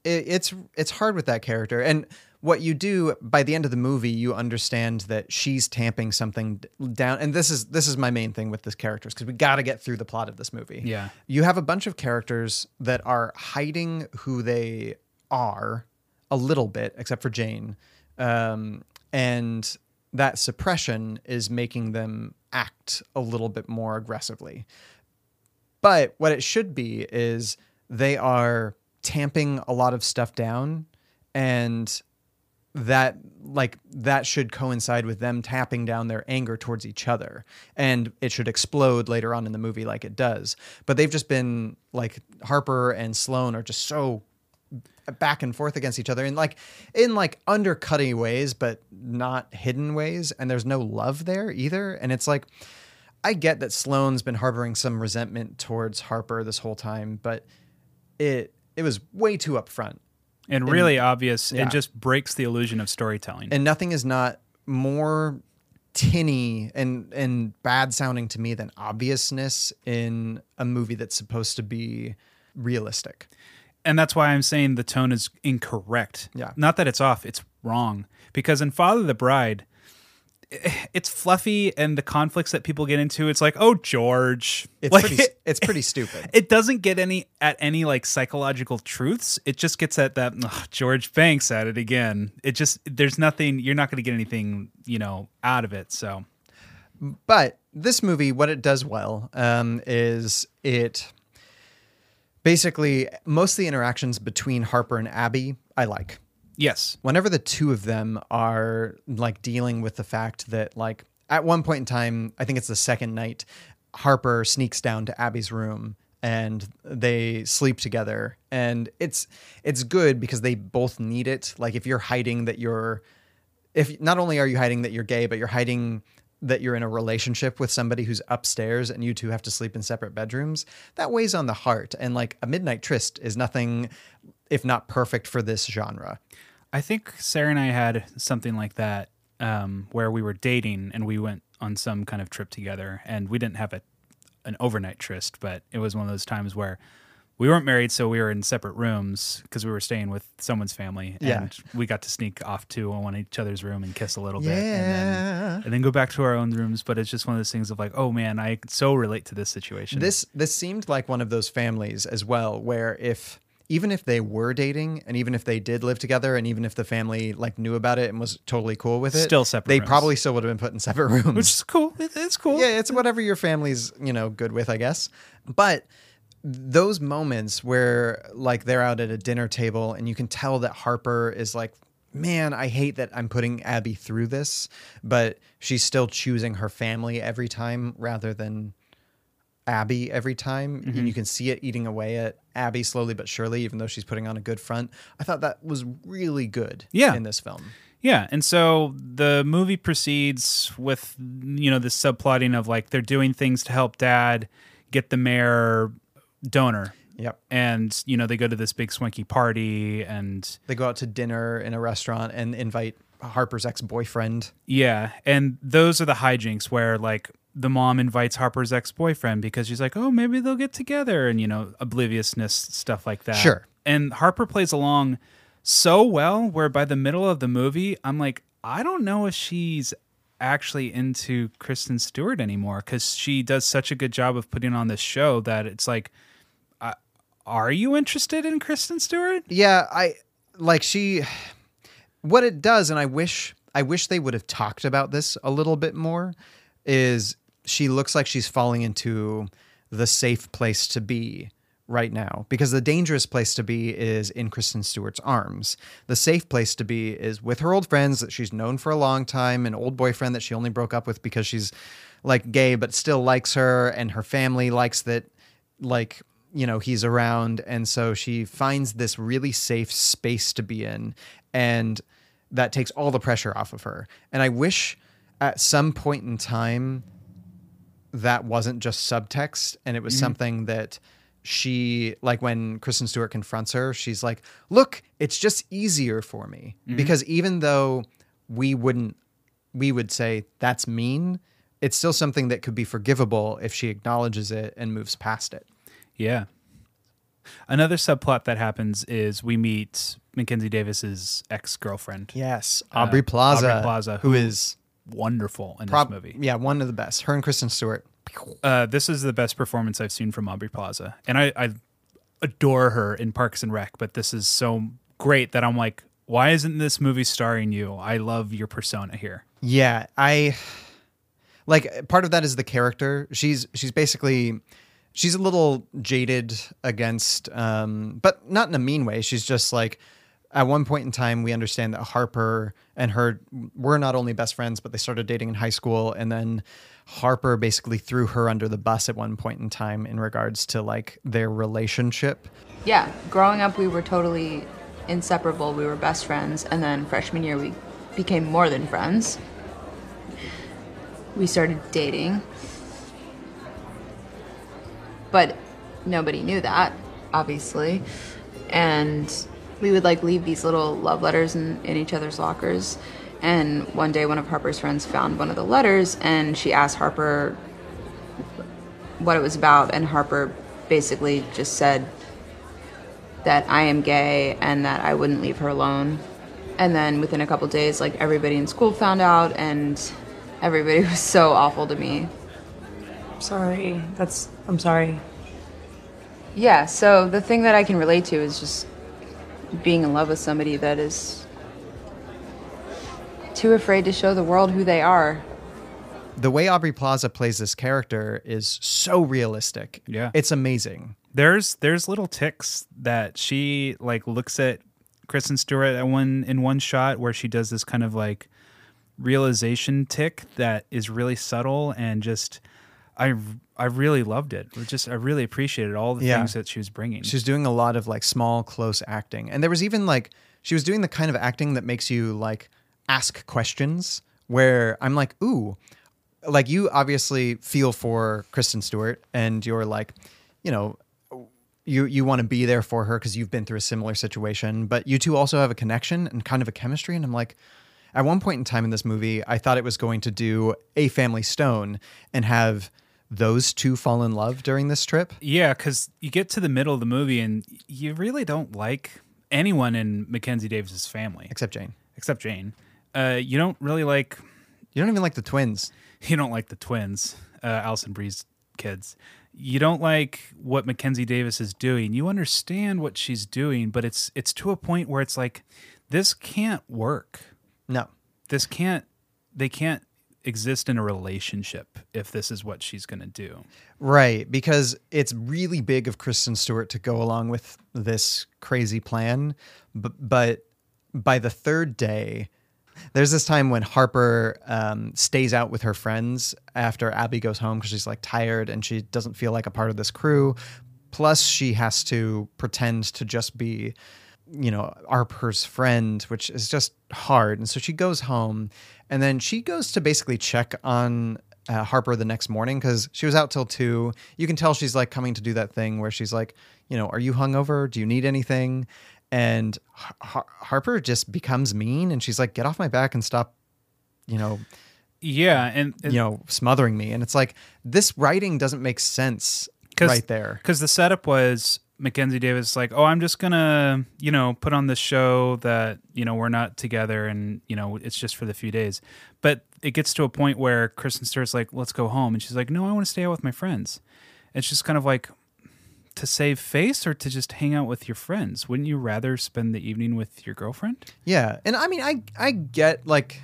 it, it's it's hard with that character, and what you do by the end of the movie, you understand that she's tamping something down, and this is this is my main thing with this characters because we got to get through the plot of this movie. Yeah. you have a bunch of characters that are hiding who they are a little bit, except for Jane, um, and that suppression is making them act a little bit more aggressively. But what it should be is they are tamping a lot of stuff down and that like that should coincide with them tapping down their anger towards each other and it should explode later on in the movie like it does but they've just been like harper and sloan are just so back and forth against each other in like in like undercutting ways but not hidden ways and there's no love there either and it's like I get that Sloane's been harboring some resentment towards Harper this whole time, but it it was way too upfront And really obvious yeah. and just breaks the illusion of storytelling. and nothing is not more tinny and and bad sounding to me than obviousness in a movie that's supposed to be realistic. And that's why I'm saying the tone is incorrect. Yeah. Not that it's off, it's wrong. Because in Father the Bride, it's fluffy and the conflicts that people get into it's like oh george It's Like, pretty. It's pretty stupid. it doesn't get any at any like psychological truths it just gets at that "Ugh, george banks at it again it just there's nothing you're not going to get anything you know out of it so But this movie, what it does well um, is it basically most of the interactions between Harper and Abby I like. yes Whenever the two of them are like dealing with the fact that like at one point in time, I think it's the second night, Harper sneaks down to Abby's room and they sleep together and it's it's good because they both need it. Like if you're hiding that you're if not only are you hiding that you're gay, but you're hiding that you're in a relationship with somebody who's upstairs and you two have to sleep in separate bedrooms, that weighs on the heart. And like a midnight tryst is nothing if not perfect for this genre. I think Sarah and I had something like that um, where we were dating and we went on some kind of trip together and we didn't have a an overnight tryst, but it was one of those times where we weren't married, so we were in separate rooms because we were staying with someone's family, Yeah. and we got to sneak off to one each other's room and kiss a little bit, and Yeah. then, and then go back to our own rooms. But it's just one of those things of like, oh man, I so relate to this situation. This this seemed like one of those families as well where if even if they were dating and even if they did live together and even if the family like knew about it and was totally cool with it, Still separate They rooms. probably still would have been put in separate rooms. which is cool. It's cool. Yeah, it's whatever your family's, you know, good with, I guess. But those moments where like they're out at a dinner table and you can tell that Harper is like, man, I hate that I'm putting Abby through this, but she's still choosing her family every time rather than Abby every time. Mhm. And you can see it eating away at Abby slowly but surely, even though she's putting on a good front. I thought that was really good Yeah. in this film. Yeah, and so the movie proceeds with you know this subplotting of like they're doing things to help dad get the mayor donor. Yep. And you know they go to this big swanky party and They go out to dinner in a restaurant and invite Harper's ex boyfriend. yeah, and those are the hijinks where like the mom invites Harper's ex-boyfriend because she's like, "Oh, maybe they'll get together." And you know, obliviousness stuff like that. Sure. And Harper plays along so well where by the middle of the movie, I'm like, I don't know if she's actually into Kristen Stewart anymore cuz she does such a good job of putting on this show that it's like are you interested in Kristen Stewart? Yeah, I like she what it does and I wish I wish they would have talked about this a little bit more is she looks like she's falling into the safe place to be right now because the dangerous place to be is in Kristen Stewart's arms. The safe place to be is with her old friends that she's known for a long time, an old boyfriend that she only broke up with because she's like gay but still likes her and her family likes that like you know he's around and so she finds this really safe space to be in and that takes all the pressure off of her and i wish at some point in time that wasn't just subtext and it was Mhm. something that she like when Kristen Stewart confronts her she's like look it's just easier for me Mhm. because even though we wouldn't we would say that's mean it's still something that could be forgivable if she acknowledges it and moves past it Yeah. Another subplot that happens is we meet Mackenzie Davis's ex girlfriend. Yes, Aubrey Plaza, Aubrey Plaza, who is wonderful in prob- this movie. yeah one of the best her and Kristen Stewart Uh, this is the best performance I've seen from Aubrey Plaza, and I, I adore her in Parks and Rec. But this is so great that I'm like, why isn't this movie starring you? I love your persona here. Yeah, I like part of that is the character. She's she's basically she's a little jaded against um but not in a mean way. She's just like at one point in time we understand that Harper and her were not only best friends but they started dating in high school and then Harper basically threw her under the bus at one point in time in regards to like their relationship. Yeah, growing up, we were totally inseparable. We were best friends. And then freshman year, we became more than friends. We started dating. But nobody knew that, obviously. And we would like leave these little love letters in, in each other's lockers. And one day, one of Harper's friends found one of the letters and she asked Harper what it was about. And Harper basically just said, that I am gay and that I wouldn't leave her alone. And then within a couple days, like everybody in school found out, and everybody was so awful to me. Sorry. That's. I'm sorry. Yeah, so the thing that I can relate to is just being in love with somebody that is too afraid to show the world who they are. The way Aubrey Plaza plays this character is so realistic. Yeah. It's amazing. There's there's little ticks that she like looks at Kristen Stewart at one in one shot where she does this kind of like realization tick that is really subtle and just I I really loved it. It Just I really appreciated all the Yeah. things that she was bringing. She's doing a lot of like small, close acting. And there was even like, she was doing the kind of acting that makes you like ask questions where I'm like, ooh, like you obviously feel for Kristen Stewart and you're like, you know, you you want to be there for her because you've been through a similar situation, but you two also have a connection and kind of a chemistry. And I'm like, at one point in time in this movie, I thought it was going to do a Family Stone and have those two fall in love during this trip. Yeah, because you get to the middle of the movie and you really don't like anyone in Mackenzie Davis's family except Jane. Except Jane. Uh, you don't really like. You don't even like the twins. You don't like the twins, uh, Alison Brie's kids. You don't like what Mackenzie Davis is doing. You understand what she's doing, but it's it's to a point where it's like this can't work. No, this can't. They can't exist in a relationship if this is what she's going to do. Right, because it's really big of Kristen Stewart to go along with this crazy plan, but, by the third day, there's this time when Harper um, stays out with her friends after Abby goes home because she's like tired and she doesn't feel like a part of this crew. Plus, she has to pretend to just be, you know, Harper's friend, which is just hard. And so she goes home and then she goes to basically check on uh, Harper the next morning because she was out till two. You can tell she's like coming to do that thing where she's like, you know, are you hungover? Do you need anything? And Har- Harper just becomes mean and she's like, get off my back and stop, you know, Yeah, and, and you know, smothering me. And it's like, this writing doesn't make sense right there. Because the setup was Mackenzie Davis is like, oh, I'm just gonna, you know, put on this show that you know we're not together, and you know it's just for the few days. But it gets to a point where Kristen Stewart's like, let's go home, and she's like, no, I want to stay out with my friends. It's just kind of like to save face or to just hang out with your friends. Wouldn't you rather spend the evening with your girlfriend? Yeah, and I mean, I I get like,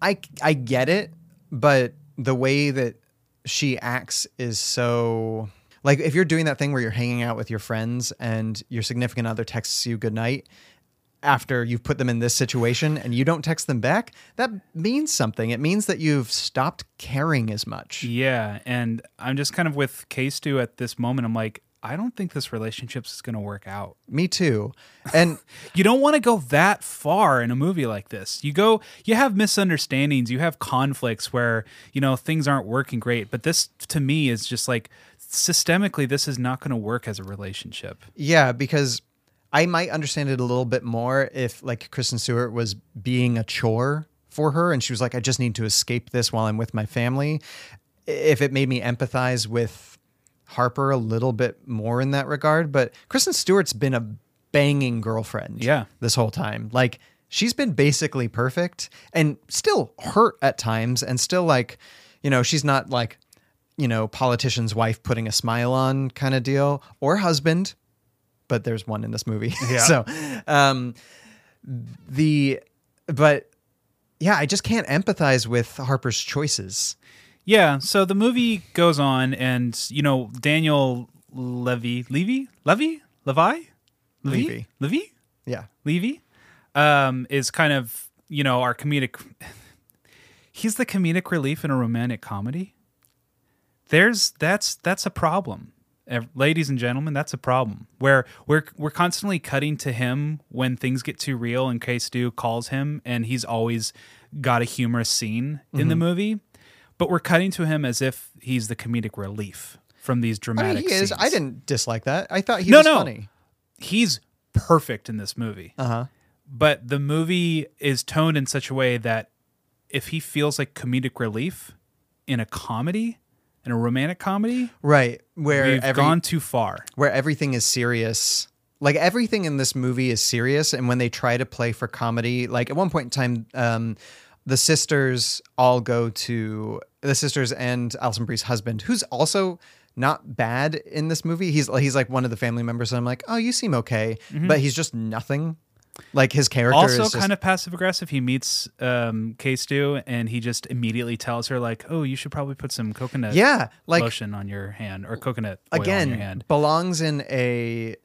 I I get it, but the way that she acts is so like if you're doing that thing where you're hanging out with your friends and your significant other texts you good night after you've put them in this situation and you don't text them back, that means something. It means that you've stopped caring as much. Yeah, and I'm just kind of with K Stew at this moment. I'm like, I don't think this relationship is going to work out. Me too. And you don't want to go that far in a movie like this. You go, you have misunderstandings, you have conflicts where, you know, things aren't working great. But this to me is just like systemically, this is not going to work as a relationship. Yeah, because I might understand it a little bit more if like Kristen Stewart was being a chore for her and she was like, I just need to escape this while I'm with my family. If it made me empathize with Harper a little bit more in that regard. But Kristen Stewart's been a banging girlfriend. Yeah. This whole time. Like she's been basically perfect and still hurt at times and still like, you know, she's not like, you know, politician's wife putting a smile on kind of deal or husband but there's one in this movie. Yeah. so, um, the, but yeah, I just can't empathize with Harper's choices. Yeah. So the movie goes on, and you know Daniel Levy, Levy, Levy, Levi, Levy. Levy, Yeah. Levy, um, is kind of you know our comedic. He's the comedic relief in a romantic comedy. There's that's that's a problem. Ladies and gentlemen, that's a problem. Where we're we're constantly cutting to him when things get too real, and K Stew calls him, and he's always got a humorous scene in the Mhm. movie, but we're cutting to him as if he's the comedic relief from these I dramatic mean, he is. scenes. I didn't dislike that. I thought he no, was no. funny. He's perfect in this movie. Uh huh. But the movie is toned in such a way that if he feels like comedic relief in a comedy, in a romantic comedy, Right. Where we've every, gone too far. where everything is serious. Like everything in this movie is serious, and when they try to play for comedy, like at one point in time, um, the sisters all go to the sisters and Alison Brie's husband, who's also not bad in this movie. He's he's like one of the family members, and I'm like, oh, you seem okay, Mhm. but he's just nothing. Like his character also just, kind of passive aggressive. He meets um, K Stew and he just immediately tells her like, "Oh, you should probably put some coconut Yeah, like- lotion on your hand or coconut oil on your again hand." belongs in a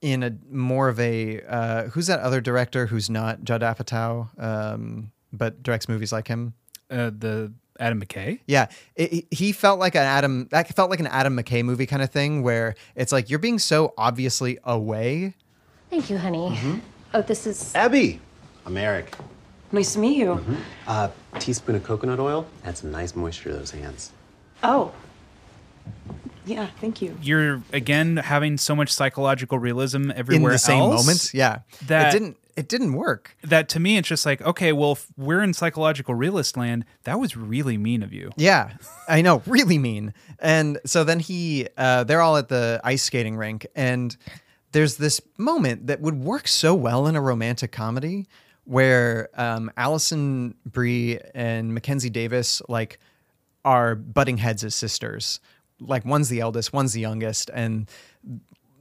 in a more of a uh, who's that other director who's not Judd Apatow, um, but directs movies like him. Uh, the Adam McKay. Yeah, it, it- he felt like an Adam. That felt like an Adam McKay movie kind of thing, where it's like you're being so obviously away. Thank you, honey. Oh, this is. Abby, I'm Eric. Nice to meet you. Uh, teaspoon of coconut oil. Add some nice moisture to those hands. Oh. Yeah, thank you. You're again having so much psychological realism everywhere In everywhere the same else moment, yeah, that it didn't. It didn't work. That to me, it's just like, okay, well, if we're in psychological realist land. That was really mean of you. Yeah, I know, really mean. And so then he, uh, they're all at the ice skating rink, and there's this moment that would work so well in a romantic comedy where um, Alison Brie and Mackenzie Davis like are butting heads as sisters. Like one's the eldest, one's the youngest, and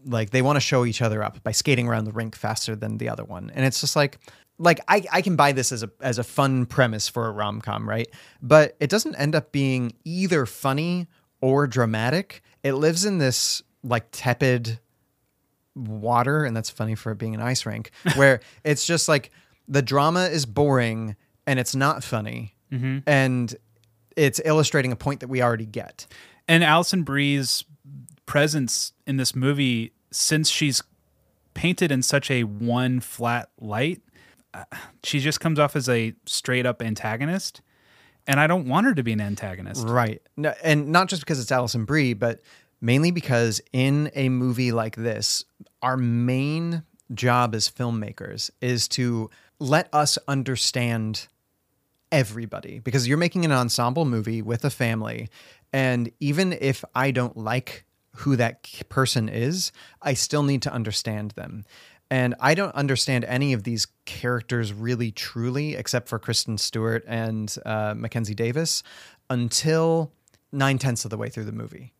like they want to show each other up by skating around the rink faster than the other one. And it's just like like I, I can buy this as a as a fun premise for a rom-com, right? But it doesn't end up being either funny or dramatic. It lives in this like tepid water, and that's funny for it being an ice rink, where it's just like the drama is boring and it's not funny. Mhm. And it's illustrating a point that we already get. And Alison Brie's presence in this movie, since she's painted in such a one flat light, uh, she just comes off as a straight up antagonist. And I don't want her to be an antagonist. Right. No, and not just because it's Alison Brie, but mainly because in a movie like this, our main job as filmmakers is to let us understand everybody because you're making an ensemble movie with a family and even if I don't like who that person is, I still need to understand them. And I don't understand any of these characters really truly, except for Kristen Stewart and uh, Mackenzie Davis, until nine tenths of the way through the movie,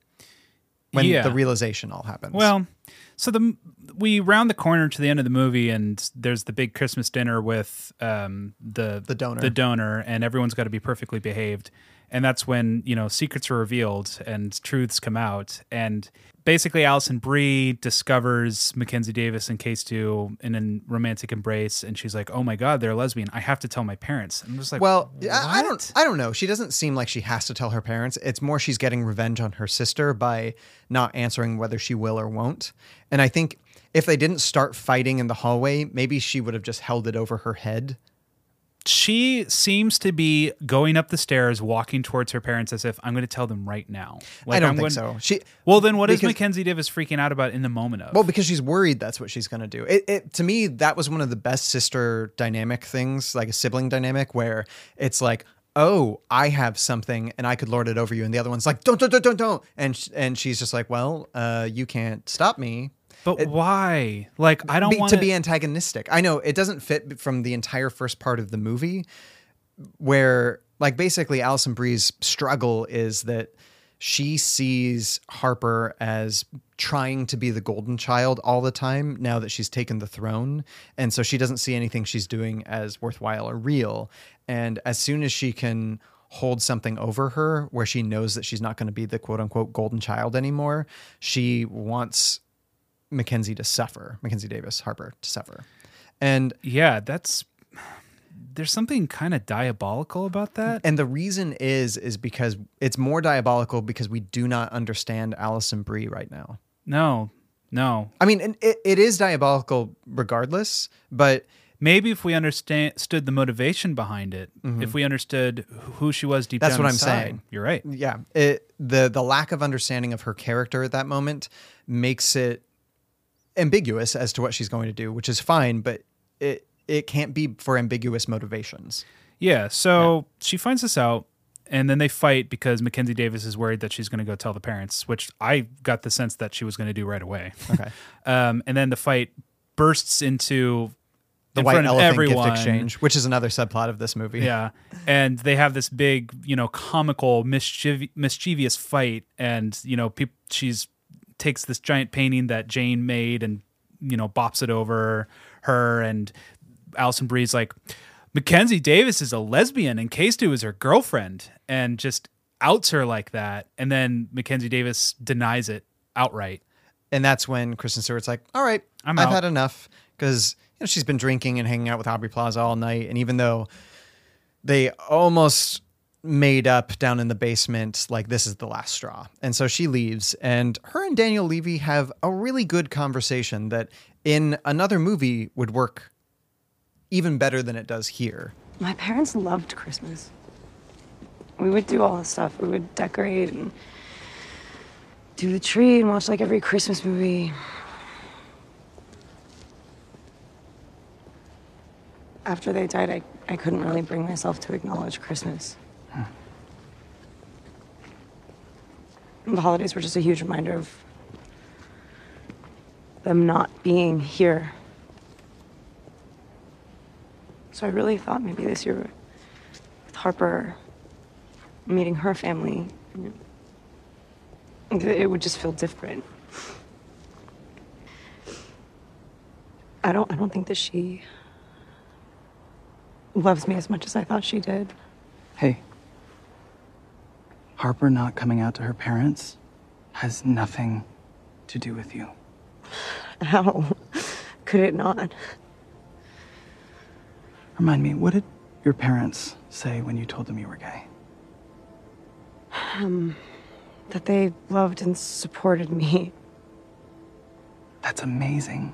when Yeah. the realization all happens. Well, so the we round the corner to the end of the movie, and there's the big Christmas dinner with um, the The donor. the donor, and everyone's got to be perfectly behaved. And that's when you know secrets are revealed and truths come out. And basically, Alison Brie discovers Mackenzie Davis and K Stew in a romantic embrace, and she's like, "Oh my God, they're lesbian! I have to tell my parents." And I'm just like, well, I I don't, I don't know. She doesn't seem like she has to tell her parents. It's more she's getting revenge on her sister by not answering whether she will or won't. And I think if they didn't start fighting in the hallway, maybe she would have just held it over her head. She seems to be going up the stairs, walking towards her parents as if I'm going to tell them right now. I don't I'm think going- so. She Well, then what is because- Mackenzie Davis freaking out about in the moment of? Well, because she's worried that's what she's going to do. It, it to me that was one of the best sister dynamic things, like a sibling dynamic, where it's like, oh, I have something and I could lord it over you, and the other one's like, don't, don't, don't, don't, don't, and sh- and she's just like, well, uh, you can't stop me. But why? Like, I don't be, want to be antagonistic. I know it doesn't fit from the entire first part of the movie, where like basically Alison Brie's struggle is that she sees Harper as trying to be the golden child all the time now that she's taken the throne. And so she doesn't see anything she's doing as worthwhile or real. And as soon as she can hold something over her where she knows that she's not going to be the quote unquote golden child anymore, she wants Mackenzie to suffer, Mackenzie Davis, Harper to suffer. And Yeah, that's. There's something kind of diabolical about that. and the reason is is because it's more diabolical because we do not understand Alison Brie right now. No, no. I mean, and it, it is diabolical regardless, but Maybe if we understand stood the motivation behind it, Mhm. if we understood who she was deep that's what I'm saying. You're right. Yeah, it the the lack of understanding of her character at that moment makes it ambiguous as to what she's going to do, which is fine, but it it can't be for ambiguous motivations. Yeah, so she finds this out, and then they fight because Mackenzie Davis is worried that she's going to go tell the parents, which I got the sense that she was going to do right away. Okay. um, and then the fight bursts into The in white elephant everyone. gift exchange, which is another subplot of this movie. Yeah, and they have this big, you know, comical, mischief- mischievous fight, and you know, peop- she's takes this giant painting that Jane made and you know bops it over her, and Alison Brie's like, Mackenzie Davis is a lesbian, and K-Stew is her girlfriend, and just outs her like that, and then Mackenzie Davis denies it outright. And that's when Kristen Stewart's like, "All right, I'm I've out." had enough," because you know she's been drinking and hanging out with Aubrey Plaza all night, and even though they almost made up down in the basement, like this is the last straw, and so she leaves, and her and Daniel Levy have a really good conversation that in another movie would work even better than it does here. My parents loved Christmas. We would do all the stuff. We would decorate and do the tree and watch like every Christmas movie. After they died, I, I couldn't really bring myself to acknowledge Christmas. The holidays were just a huge reminder of them not being here. So I really thought maybe this year with Harper meeting her family, it would just feel different. I don't I don't think that she loves me as much as I thought she did. Hey, Harper not coming out to her parents has nothing to do with you. How could it not? Remind me, what did your parents say when you told them you were gay? Um, that they loved and supported me. That's amazing.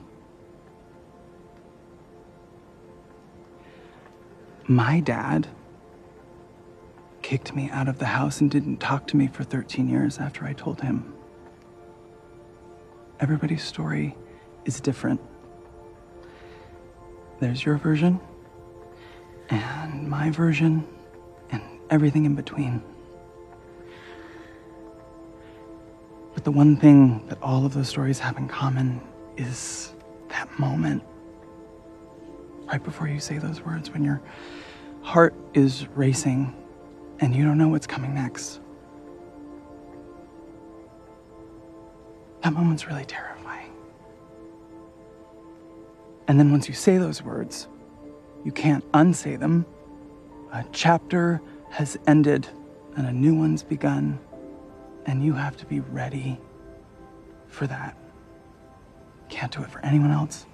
My dad kicked me out of the house and didn't talk to me for 13 years after I told him. Everybody's story is different. There's your version, and my version, and everything in between. But the one thing that all of those stories have in common is that moment right before you say those words when your heart is racing and you don't know what's coming next. That moment's really terrifying. And then once you say those words, you can't unsay them. A chapter has ended and a new one's begun, and you have to be ready for that. Can't do it for anyone else.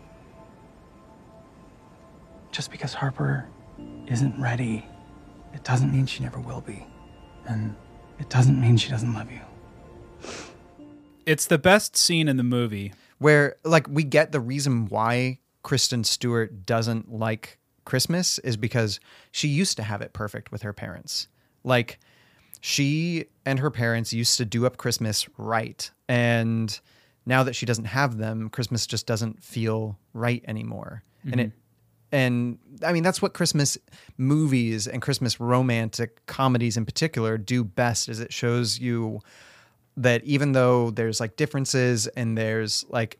Just because Harper isn't ready, it doesn't mean she never will be. And it doesn't mean she doesn't love you. It's the best scene in the movie. where like we get the reason why Kristen Stewart doesn't like Christmas is because she used to have it perfect with her parents. Like she and her parents used to do up Christmas right. And now that she doesn't have them, Christmas just doesn't feel right anymore. And it mm-hmm. And I mean that's what Christmas movies and Christmas romantic comedies in particular do best is it shows you that even though there's like differences and there's like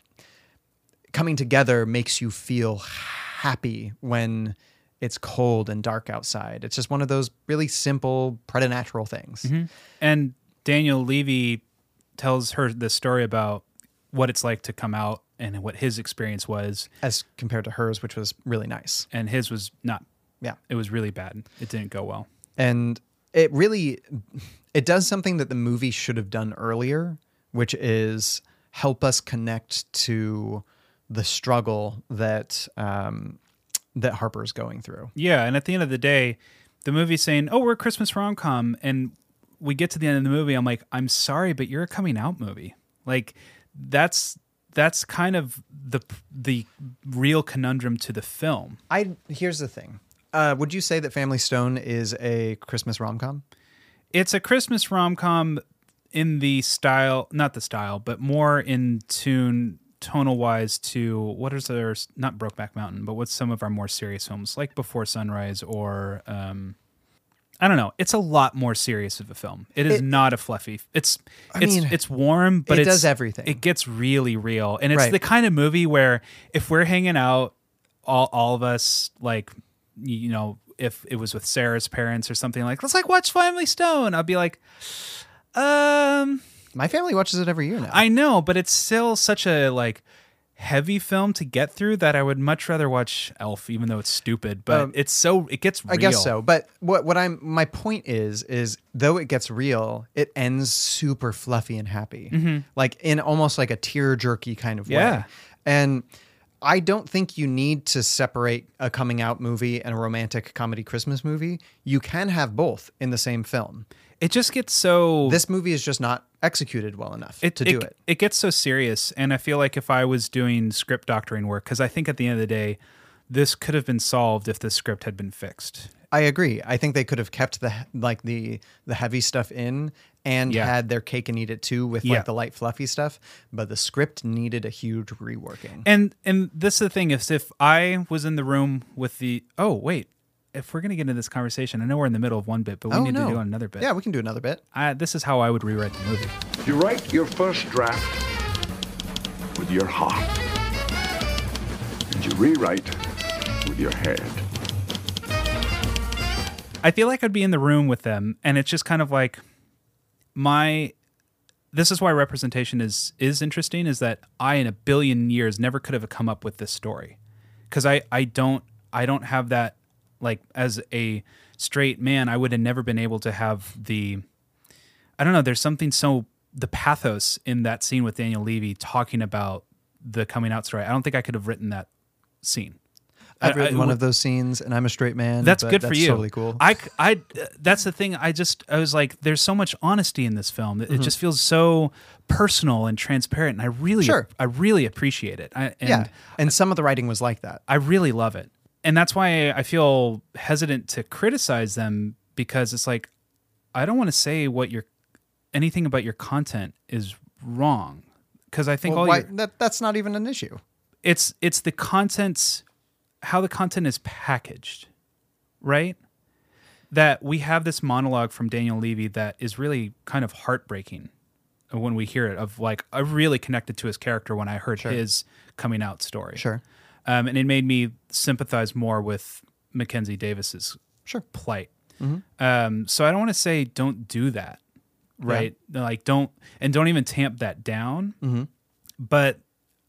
coming together makes you feel happy when it's cold and dark outside. It's just one of those really simple preternatural things. Mhm. And Daniel Levy tells her the story about what it's like to come out and what his experience was as compared to hers, which was really nice. And his was not. Yeah. It was really bad. It didn't go well. and it really it does something that the movie should have done earlier which is help us connect to the struggle that um, that harper's going through Yeah, and at the end of the day, the movie's saying, "Oh, we're a Christmas rom com," and we get to the end of the movie. I'm like, "I'm sorry, but you're a coming out movie." Like that's that's kind of the the real conundrum to the film. i here's the thing uh, would you say that family stone is a christmas rom-com It's a Christmas rom com in the style, not the style, but more in tune tonal wise to what is our not Brokeback Mountain, but what's some of our more serious films like Before Sunrise or um I don't know. It's a lot more serious of a film. It is It- not a fluffy. It's I it's mean, it's warm, but it does everything. It gets really real, and it's Right. the kind of movie where if we're hanging out all all of us like you know if it was with Sarah's parents or something like let's like watch Family Stone, I'd be like, um, my family watches it every year now. I know, but it's still such a like heavy film to get through that I would much rather watch Elf, even though it's stupid. But Um, it's so it gets. Real. I guess so. But what what I'm my point is is though it gets real, it ends super fluffy and happy. Mhm. Like in almost like a tear jerky kind of Yeah. way. And I don't think you need to separate a coming out movie and a romantic comedy Christmas movie. You can have both in the same film. It just gets so This movie is just not executed well enough to do it. It gets so serious, and I feel like if I was doing script doctoring work, because I think at the end of the day, this could have been solved if the script had been fixed. I agree. I think they could have kept the like the the heavy stuff in and Yeah. had their cake and eat it too with Yeah. like the light fluffy stuff, but the script needed a huge reworking. And and this is the thing is if I was in the room with the oh wait, if we're gonna get into this conversation, I know we're in the middle of one bit, but we Oh, need no. to do another bit. Yeah, we can do another bit. I, this is how I would rewrite the movie. You write your first draft with your heart, and you rewrite with your head. I feel like I'd be in the room with them, and it's just kind of like my. This is why representation is is interesting. Is that I in a billion years never could have come up with this story, because I I don't I don't have that like as a straight man I would have never been able to have the. I don't know. There's something so the pathos in that scene with Daniel Levy talking about the coming out story. I don't think I could have written that scene. I've written I- one of those scenes, and I'm a straight man. that's good for you. Totally cool. I, I, that's the thing. I just, I was like, there's so much honesty in this film. It, it Mhm. just feels so personal and transparent, and I really, Sure. I really appreciate it. I, and yeah, and some of the writing was like that. I really love it, and that's why I feel hesitant to criticize them because it's like, I don't want to say what your anything about your content is wrong because I think Well, all why, your, that that's not even an issue. it's it's the content's how the content is packaged right that we have this monologue from daniel levy that is really kind of heartbreaking when we hear it of like i really connected to his character when i heard Sure. his coming out story Sure. Um, and it made me sympathize more with mackenzie davis's Sure. plight Mhm. um, so i don't want to say don't do that right like don't and don't even tamp that down Mhm. but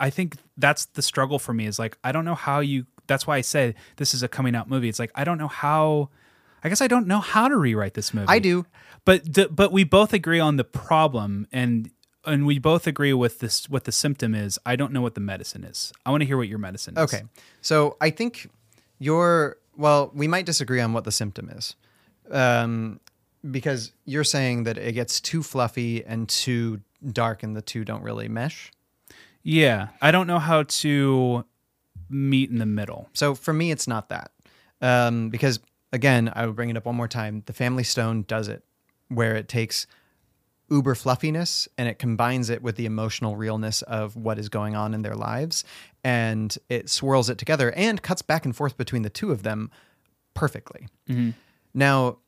I think that's the struggle for me is like I don't know how you that's why I say this is a coming out movie. It's like I don't know how I guess I don't know how to rewrite this movie. I do. But d- but we both agree on the problem and and we both agree with this what the symptom is. I don't know what the medicine is. I want to hear what your medicine is. Okay. So I think you're, well, we might disagree on what the symptom is. Um, because you're saying that it gets too fluffy and too dark and the two don't really mesh. Yeah, I don't know how to meet in the middle. So for me, it's not that. Um, because again, I will bring it up one more time. The Family Stone does it, where it takes uber fluffiness and it combines it with the emotional realness of what is going on in their lives, and it swirls it together and cuts back and forth between the two of them perfectly. Mhm. Now,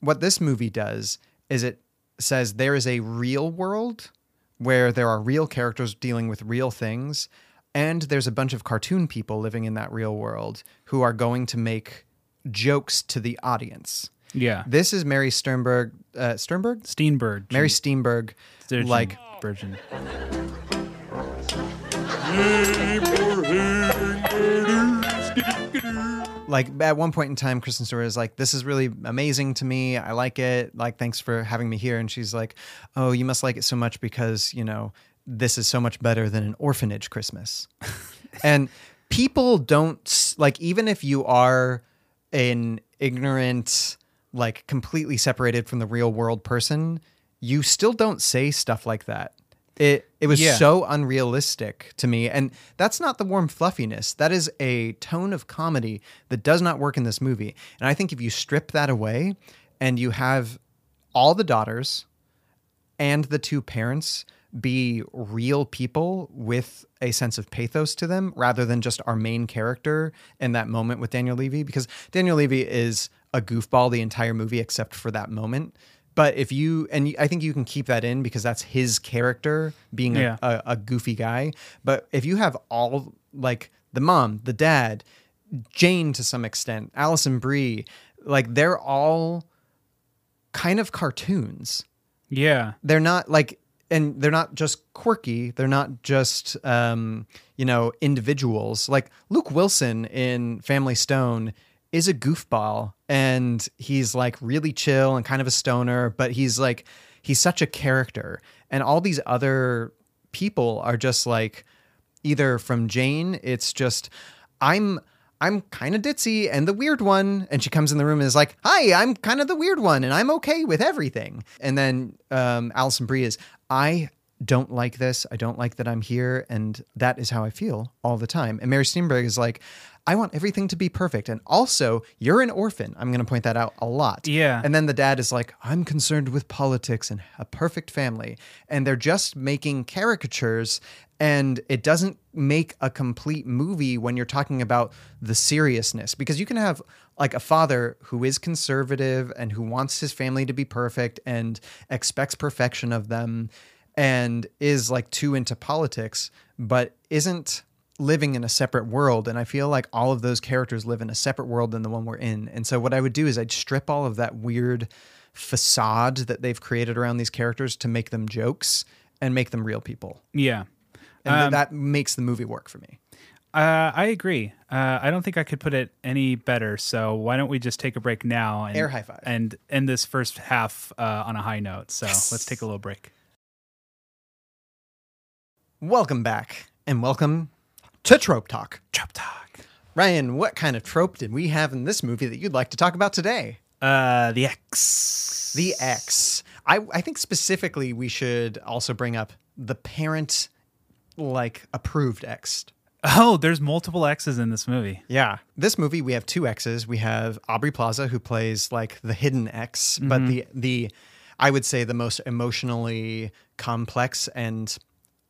what this movie does is it says there is a real world where there are real characters dealing with real things, and there's a bunch of cartoon people living in that real world who are going to make jokes to the audience. Yeah. This is Mary Sternberg, uh, Sternberg, Steenberg, Mary Steenberg, Sturgeon, like virgin. like at one point in time, Kristen Stewart is like, "This is really amazing to me. I like it. Like, thanks for having me here." And she's like, "Oh, you must like it so much because you know this is so much better than an orphanage Christmas." and people don't like, even if you are an ignorant, like completely separated from the real world person, you still don't say stuff like that. It it was Yeah. so unrealistic to me, and that's not the warm fluffiness. That is a tone of comedy that does not work in this movie. And I think if you strip that away, and you have all the daughters and the two parents be real people with a sense of pathos to them rather than just our main character in that moment with Daniel Levy because Daniel Levy is a goofball the entire movie except for that moment but if you and I think you can keep that in because that's his character being a, Yeah. a, a goofy guy but if you have all like the mom the dad Jane to some extent, Alison Brie, like they're all kind of cartoons. Yeah. They're not like and they're not just quirky, they're not just um, you know, individuals. Like Luke Wilson in Family Stone is a goofball and he's like really chill and kind of a stoner, but he's like he's such a character. And all these other people are just like either from Jane, it's just I'm I'm kind of ditzy and the weird one. And she comes in the room and is like, Hi, I'm kind of the weird one and I'm okay with everything. And then um, Alison Brie is, I don't like this. I don't like that I'm here. And that is how I feel all the time. And Mary Steenburgen is like, I want everything to be perfect. And also, you're an orphan. I'm going to point that out a lot. Yeah. And then the dad is like, I'm concerned with politics and a perfect family. And they're just making caricatures. And it doesn't make a complete movie when you're talking about the seriousness because you can have like a father who is conservative and who wants his family to be perfect and expects perfection of them and is like too into politics, but isn't living in a separate world. And I feel like all of those characters live in a separate world than the one we're in. And so what I would do is I'd strip all of that weird facade that they've created around these characters to make them jokes and make them real people. Yeah. And Um, that makes the movie work for me. Uh, I agree. Uh, I don't think I could put it any better. So why don't we just take a break now and Air high five. and end this first half uh, on a high note? So let's take a little break. Welcome back and welcome to Trope Talk. Trope Talk. Ryan, what kind of trope did we have in this movie that you'd like to talk about today? Uh, the X. The X. I, I think specifically we should also bring up the parent like approved X. Oh, there's multiple X's in this movie. Yeah. This movie we have two X's. We have Aubrey Plaza who plays like the hidden X, but Mhm. the the I would say the most emotionally complex and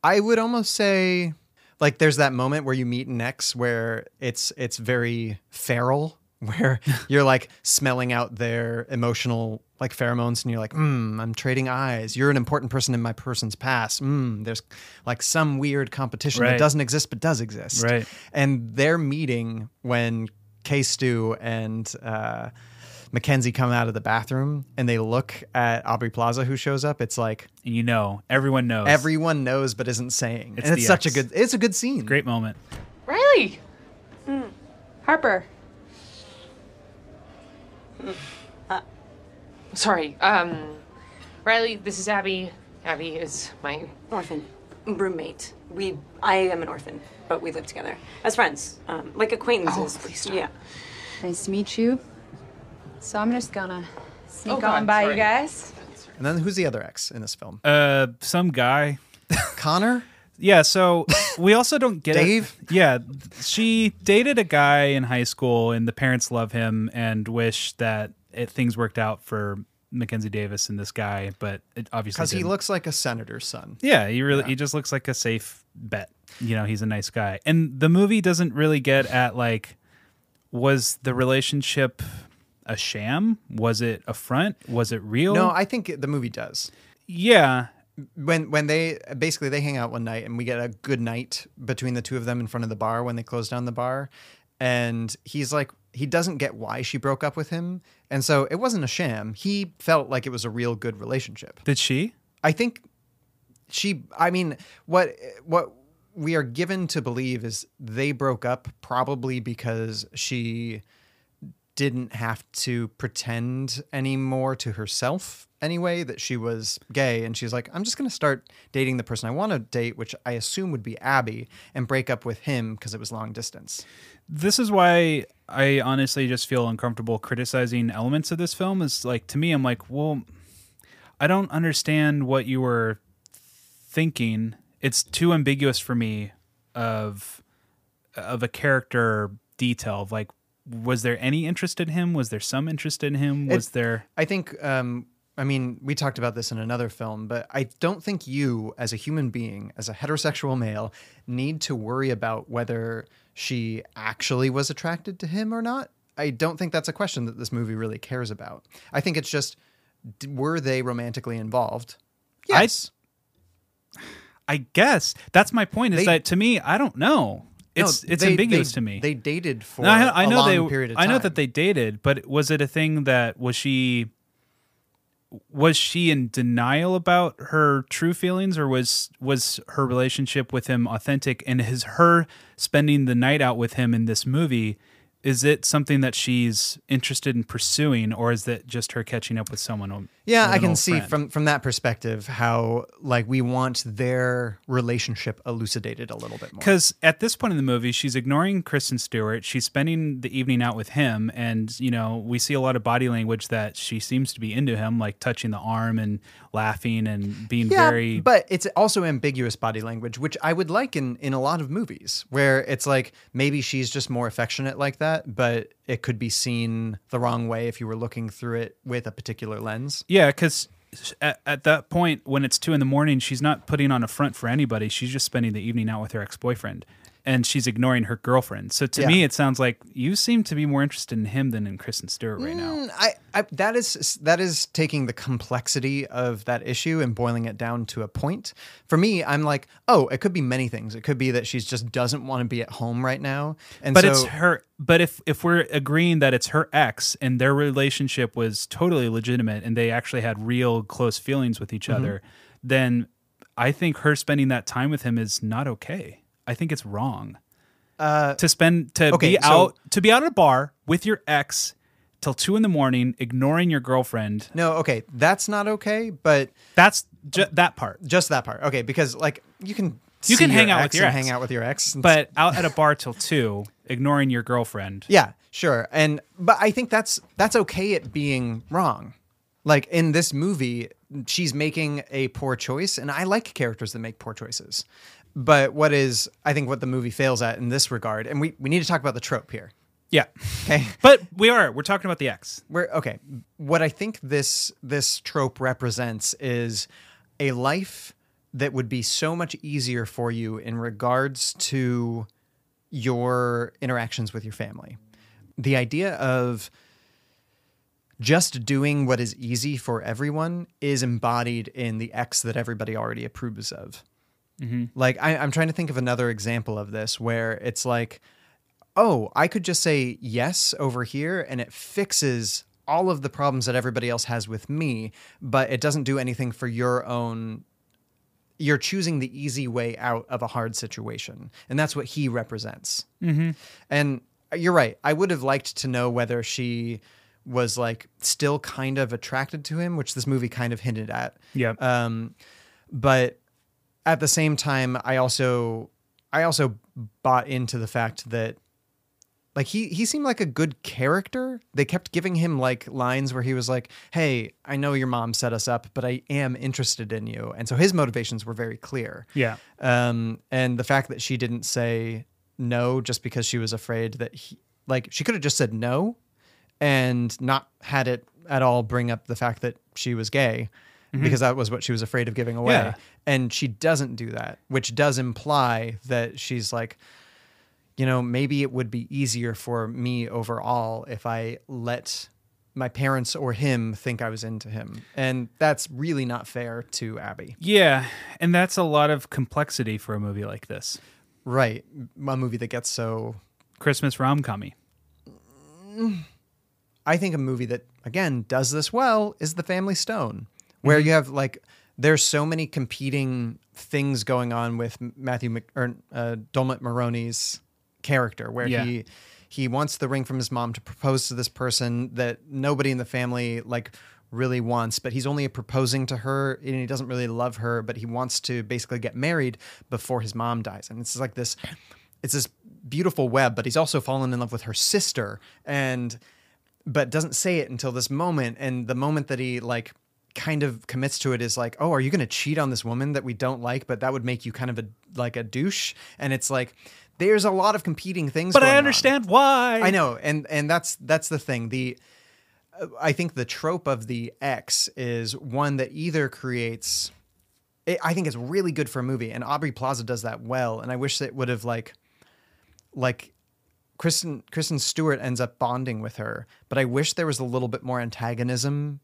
I would almost say like there's that moment where you meet an X where it's it's very feral where you're like smelling out their emotional like pheromones and you're like mm, i'm trading eyes you're an important person in my person's past mm, there's like some weird competition Right. that doesn't exist but does exist Right. and their meeting when K Stew and uh, Mackenzie come out of the bathroom and they look at Aubrey Plaza who shows up, it's like And you know, everyone knows. everyone knows but isn't saying. It's and it's the such X. a good it's a good scene. Great moment. Riley! Harper. Sorry. Um, Riley, this is Abby. Abby is my Orphan. Roommate. We I am an orphan, but we live together. As friends. Um, like acquaintances. Oh, please stop. Yeah. Nice to meet you. So I'm just gonna sneak Oh, God, on by sorry. you guys. And then who's the other X in this film? Uh, some guy. Connor? Yeah, so we also don't get it- Dave? Yeah, she dated a guy in high school, and the parents love him and wish that it, things worked out for Mackenzie Davis and this guy, but it obviously Because he looks like a senator's son. Yeah, he really he just looks like a safe bet. You know, he's a nice guy. And the movie doesn't really get at like was the relationship a sham? Was it a front? Was it real? No, I think the movie does. yeah. When when they basically they hang out one night and we get a good night between the two of them in front of the bar when they close down the bar, and he's like he doesn't get why she broke up with him, and so it wasn't a sham. He felt like it was a real good relationship. Did she? I think she I mean what what we are given to believe is they broke up probably because she didn't have to pretend anymore to herself anyway that she was gay and she's like I'm just going to start dating the person I want to date which I assume would be Abby and break up with him because it was long distance. This is why I honestly just feel uncomfortable criticizing elements of this film. Is like to me, I'm like, well, I don't understand what you were thinking. It's too ambiguous for me of of a character detail. Of like, was there any interest in him? Was there some interest in him? Was It- there? I think, um, I mean, we talked about this in another film, but I don't think you, as a human being, as a heterosexual male, need to worry about whether she actually was attracted to him or not. I don't think that's a question that this movie really cares about. I think it's just, were they romantically involved? Yes. I guess that's my point. Is They- that to me, I don't know. It's No, it's they- ambiguous they- to me. They dated for No, I, I a know long they. period of time. I know that they dated, but was it a thing that was she? Was she in denial about her true feelings, or was was her relationship with him authentic? And is her spending the night out with him in this movie? Is it something that she's interested in pursuing, or is that just her catching up with someone? Yeah, I can see friend? from from that perspective how like we want their relationship elucidated a little bit more. Because at this point in the movie, she's ignoring Kristen Stewart. She's spending the evening out with him, and you know we see a lot of body language that she seems to be into him, like touching the arm and laughing and being Yeah, very. but it's also ambiguous body language, which I would like in in a lot of movies, where it's like maybe she's just more affectionate like that, but it could be seen the wrong way if you were looking through it with a particular lens. Yeah, because at, at that point, when it's two in the morning, she's not putting on a front for anybody. She's just spending the evening out with her ex boyfriend. And she's ignoring her girlfriend. So to Yeah. me, it sounds like you seem to be more interested in him than in Kristen Stewart right now. Mm, I, I that is that is taking the complexity of that issue and boiling it down to a point. For me, I'm like, oh, it could be many things. It could be that she just doesn't want to be at home right now, and but so it's her. But if if we're agreeing that it's her ex and their relationship was totally legitimate and they actually had real close feelings with each Mhm. other, then I think her spending that time with him is not okay. I think it's wrong. Uh, to spend to okay, be so- out to be out at a bar with your ex till two in the morning, ignoring your girlfriend. No, okay, that's not okay, but that's ju- that part. Just that part. Okay, because like you can You can hang out with your ex, hang out with your ex, but out at a bar till two, ignoring your girlfriend. Yeah, sure. And but I think that's that's okay at being wrong. Like in this movie, she's making a poor choice, and I like characters that make poor choices. But what is I think what the movie fails at in this regard, and we, we need to talk about the trope here. Yeah. Okay. But we are. We're talking about the X. We're okay. What I think this this trope represents is a life that would be so much easier for you in regards to your interactions with your family. The idea of just doing what is easy for everyone is embodied in the X that everybody already approves of. Mhm. Like, I, I'm trying to think of another example of this where it's like, oh, I could just say yes over here and it fixes all of the problems that everybody else has with me, but it doesn't do anything for your own. You're choosing the easy way out of a hard situation. And that's what he represents. Mhm. And you're right. I would have liked to know whether she was like still kind of attracted to him, which this movie kind of hinted at. Yeah. Um, but at the same time, I also I also bought into the fact that like he he seemed like a good character. They kept giving him like lines where he was like, "Hey, I know your mom set us up, but I am interested in you." And so his motivations were very clear. Yeah. Um, and the fact that she didn't say no just because she was afraid that he like she could have just said no and not had it at all bring up the fact that she was gay Mhm. because that was what she was afraid of giving away. Yeah. And she doesn't do that, which does imply that she's like, you know, maybe it would be easier for me overall if I let my parents or him think I was into him. And that's really not fair to Abby. Yeah, and that's a lot of complexity for a movie like this. Right. A movie that gets so Christmas rom commy. I think a movie that again does this well is The Family Stone, where you have like there's so many competing things going on with Matthew Mc, or uh, Dermot Mulroney's character, where Yeah. he he wants the ring from his mom to propose to this person that nobody in the family like really wants, but he's only proposing to her and he doesn't really love her, but he wants to basically get married before his mom dies, and it's like this it's this beautiful web, but he's also fallen in love with her sister and but doesn't say it until this moment and the moment that he like kind of commits to it is like oh are you going to cheat on this woman that we don't like but that would make you kind of a like a douche and it's like there's a lot of competing things But I going on. understand why. I know and and that's that's the thing the I think the trope of the X is one that either creates it, I think it's really good for a movie and Aubrey Plaza does that well and I wish that would have like like Kristen Kristen Stewart ends up bonding with her, but I wish there was a little bit more antagonism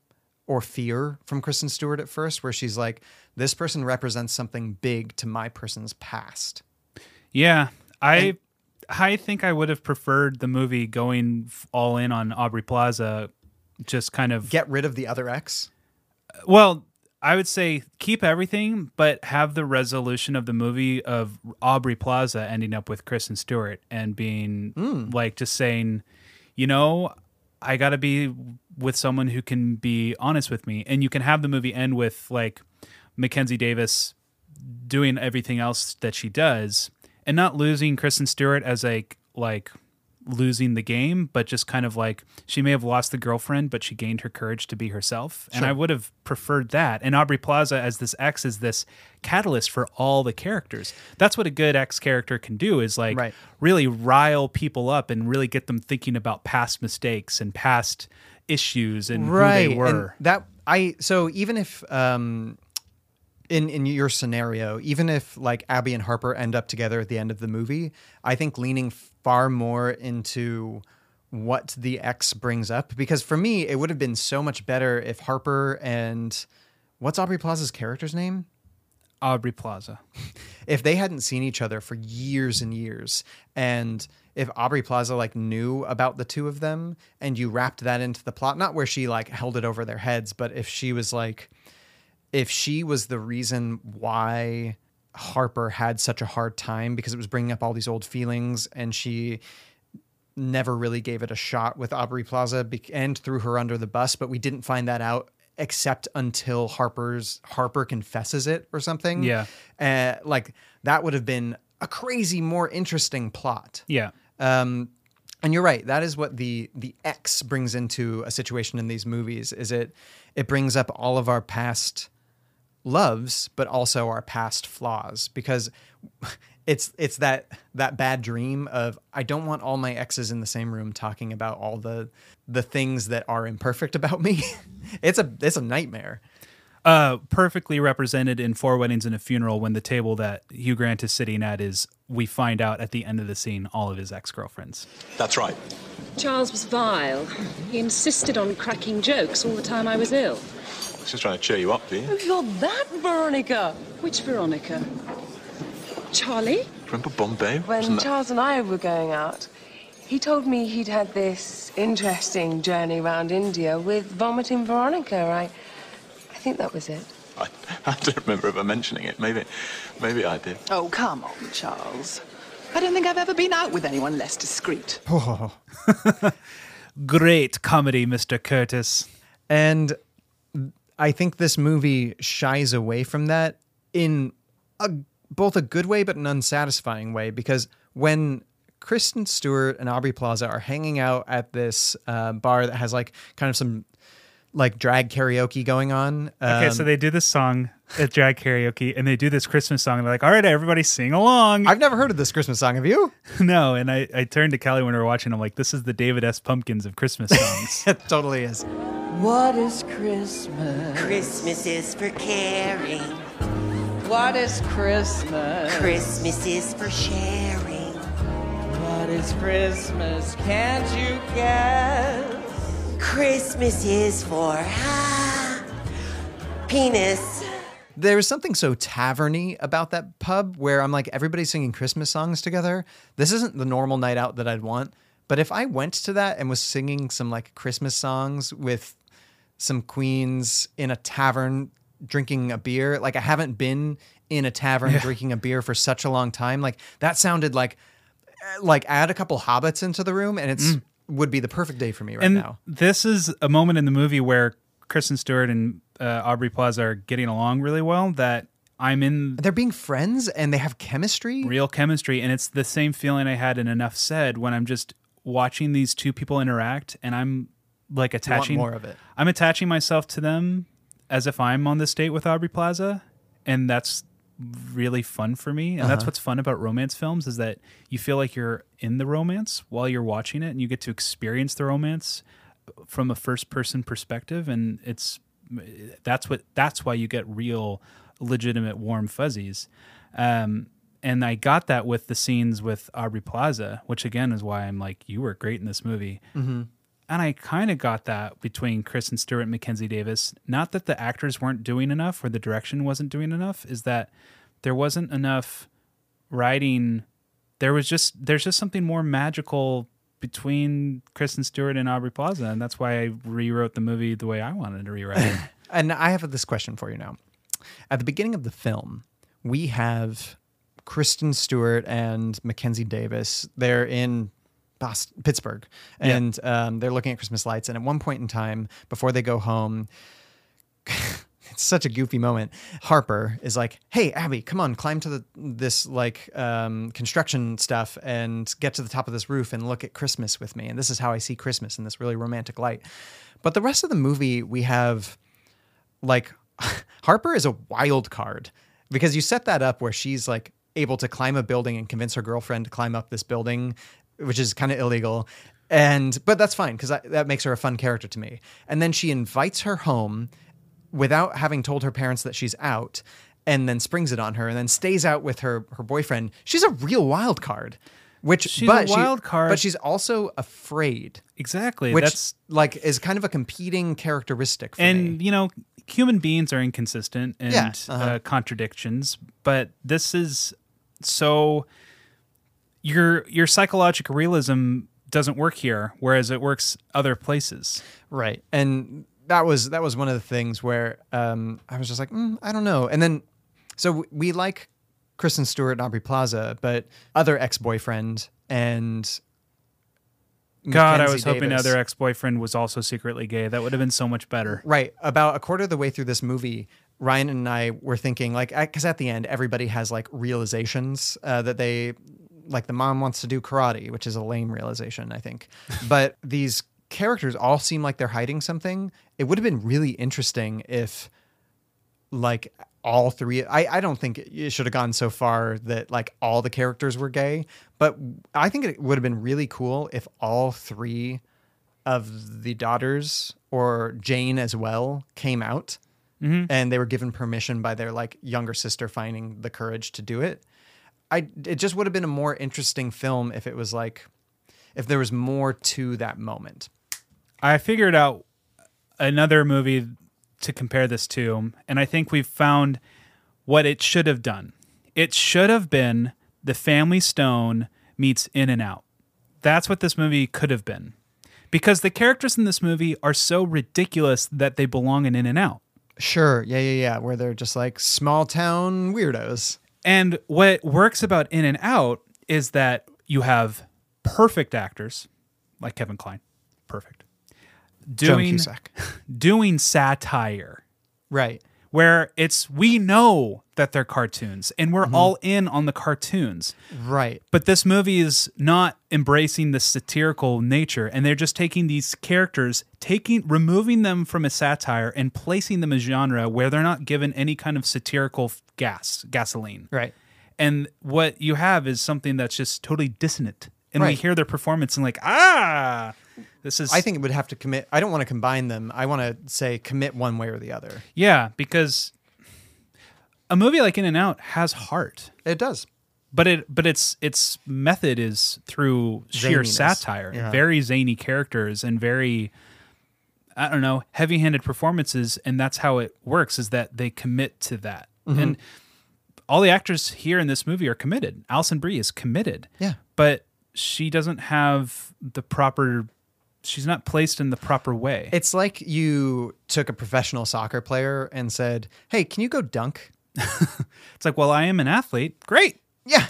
or fear from Kristen Stewart at first, where she's like, "This person represents something big to my person's past." Yeah, I And I think I would have preferred the movie going all in on Aubrey Plaza, just kind of Get rid of the other ex. Well, I would say keep everything, but have the resolution of the movie of Aubrey Plaza ending up with Kristen Stewart and being hmm. like just saying, you know, I got to be with someone who can be honest with me. And you can have the movie end with like Mackenzie Davis doing everything else that she does and not losing Kristen Stewart as like like losing the game, but just kind of like she may have lost the girlfriend, but she gained her courage to be herself. And I would have preferred that. And Aubrey Plaza as this X is this catalyst for all the characters. That's what a good X character can do is like Right. really rile people up and really get them thinking about past mistakes and past issues and who they and were. that I so even if um in in your scenario, even if like Abby and Harper end up together at the end of the movie, I think leaning far more into what the X brings up because for me it would have been so much better if Harper and what's Aubrey Plaza's character's name? Aubrey Plaza. if they hadn't seen each other for years and years and if Aubrey Plaza like knew about the two of them and you wrapped that into the plot not where she like held it over their heads but if she was like if she was the reason why Harper had such a hard time because it was bringing up all these old feelings and she never really gave it a shot with Aubrey Plaza and threw her under the bus, but we didn't find that out except until Harper's Harper confesses it or something. Yeah. Uh, like that would have been a crazy, more interesting plot. Yeah. Um, and you're right. That is what the the X brings into a situation in these movies. Is it it brings up all of our past loves, but also our past flaws because it's it's that that bad dream of I don't want all my exes in the same room talking about all the the things that are imperfect about me. it's a it's a nightmare. uh, perfectly represented in Four Weddings and a Funeral when the table that Hugh Grant is sitting at is, we find out at the end of the scene, all of his ex girlfriends. That's right. Charles was vile. He insisted on cracking jokes all the time I was ill. I was just trying to cheer you up, dear. Oh, you're that Veronica. Which Veronica? Charlie? Remember Bombay? When Wasn't that- Charles and I were going out, he told me he'd had this interesting journey around India with vomiting Veronica. I, I think that was it. I, I don't remember ever mentioning it. Maybe, maybe I did. Oh, come on, Charles. I don't think I've ever been out with anyone less discreet. Oh. Great comedy, Mr. Curtis. And I think this movie shies away from that in a, both a good way but an unsatisfying way because when Kristen Stewart and Aubrey Plaza are hanging out at this uh, bar that has like kind of some like drag karaoke going on. Okay, um, so they do this song at drag karaoke and they do this Christmas song. And they're like, all right, everybody sing along. I've never heard of this Christmas song. Have you? no. And I, I turned to Kelly when we were watching. I'm like, this is the David S. Pumpkins of Christmas songs. it totally is. What is Christmas? Christmas is for caring. What is Christmas? Christmas is for sharing. What is Christmas? Can't you guess? Christmas is for ah, penis. There's something so taverny about that pub where I'm like, everybody's singing Christmas songs together. This isn't the normal night out that I'd want. But if I went to that and was singing some like Christmas songs with some queens in a tavern drinking a beer, like I haven't been in a tavern Yeah. drinking a beer for such a long time. Like that sounded like, eh, like add a couple hobbits into the room and it's mm. would be the perfect day for me right and now. this is a moment in the movie where Kristen Stewart and uh, Aubrey Plaza are getting along really well. That I'm in They're being friends and they have chemistry. real chemistry, and it's the same feeling I had in Enough Said when I'm just watching these two people interact, and I'm like attaching more of it. I'm attaching myself to them as if I'm on this date with Aubrey Plaza, and that's really fun for me. And that's Uh-huh. what's fun about romance films is that you feel like you're in the romance while you're watching it, and you get to experience the romance from a first person perspective, and it's that's what that's why you get real legitimate warm fuzzies. Um, and I got that with the scenes with Aubrey Plaza, which again is why I'm like, you were great in this movie. Mhm. And I kind of got that between Kristen Stewart and Mackenzie Davis. Not that the actors weren't doing enough or the direction wasn't doing enough, is that there wasn't enough writing there was just there's just something more magical between Kristen Stewart and Aubrey Plaza, and that's why I rewrote the movie the way I wanted to rewrite it. And I have this question for you now. At the beginning of the film, we have Kristen Stewart and Mackenzie Davis. They're in Boston, Pittsburgh, Yeah. and um, they're looking at Christmas lights. And at one point in time, before they go home, it's such a goofy moment. Harper is like, "Hey, Abby, come on, climb to the this like um, construction stuff and get to the top of this roof and look at Christmas with me." And this is how I see Christmas in this really romantic light. But the rest of the movie, we have like Harper is a wild card because you set that up where she's like able to climb a building and convince her girlfriend to climb up this building, which is kind of illegal. And but that's fine because that makes her a fun character to me. And then she invites her home without having told her parents that she's out and then springs it on her and then stays out with her her boyfriend. She's a real wild card. Which She's but a she- wild card. but she's also afraid. Exactly. Which That's like is kind of a competing characteristic for me. and you know human beings are inconsistent and Yeah, uh-huh. uh, contradictions but this is so your your psychological realism doesn't work here whereas it works other places Right. And that was that was one of the things where um, I was just like, mm, I don't know. And then so we like Kristen Stewart and Aubrey Plaza, but other ex boyfriend and god i Mackenzie was hoping Davis- other ex-boyfriend was also secretly gay that would have been so much better Right. About a quarter of the way through this movie, Ryan and I were thinking, like, because at the end, everybody has like realizations uh, that they, like, the mom wants to do karate, which is a lame realization, I think. but these characters all seem like they're hiding something. It would have been really interesting if, like, all three, I, I don't think it should have gone so far that, like, all the characters were gay, but I think it would have been really cool if all three of the daughters or Jane as well came out Mhm. and they were given permission by their like younger sister finding the courage to do it. I it just would have been a more interesting film if it was like if there was more to that moment. i figured out another movie to compare this to and i think we've found what it should have done. It should have been the family stone meets in and out. That's what this movie could have been. Because the characters in this movie are so ridiculous that they belong in in and out. Sure, yeah, yeah, yeah, where they're just like small town weirdos. And what works about In and Out is that you have perfect actors like Kevin Kline, perfect, doing doing satire, Right. where it's we know that they're cartoons and we're Mhm. all in on the cartoons, Right. but this movie is not embracing the satirical nature and they're just taking these characters taking removing them from a satire and placing them in genre where they're not given any kind of satirical gas gasoline Right. and what you have is something that's just totally dissonant and we hear their performance and like ah this is I think it would have to commit I don't want to combine them. I want to say commit one way or the other. yeah because a movie like in and out has heart It does. but it but its its method is through sheer Zaniness. satire Yeah. very zany characters and very i don't know heavy-handed performances and that's how it works is that they commit to that Mhm. and all the actors here in this movie are committed alison brie is committed Yeah. but she doesn't have the proper she's not placed in the proper way It's like you took a professional soccer player and said, "Hey, can you go dunk?" it's like well i am an athlete great Yeah.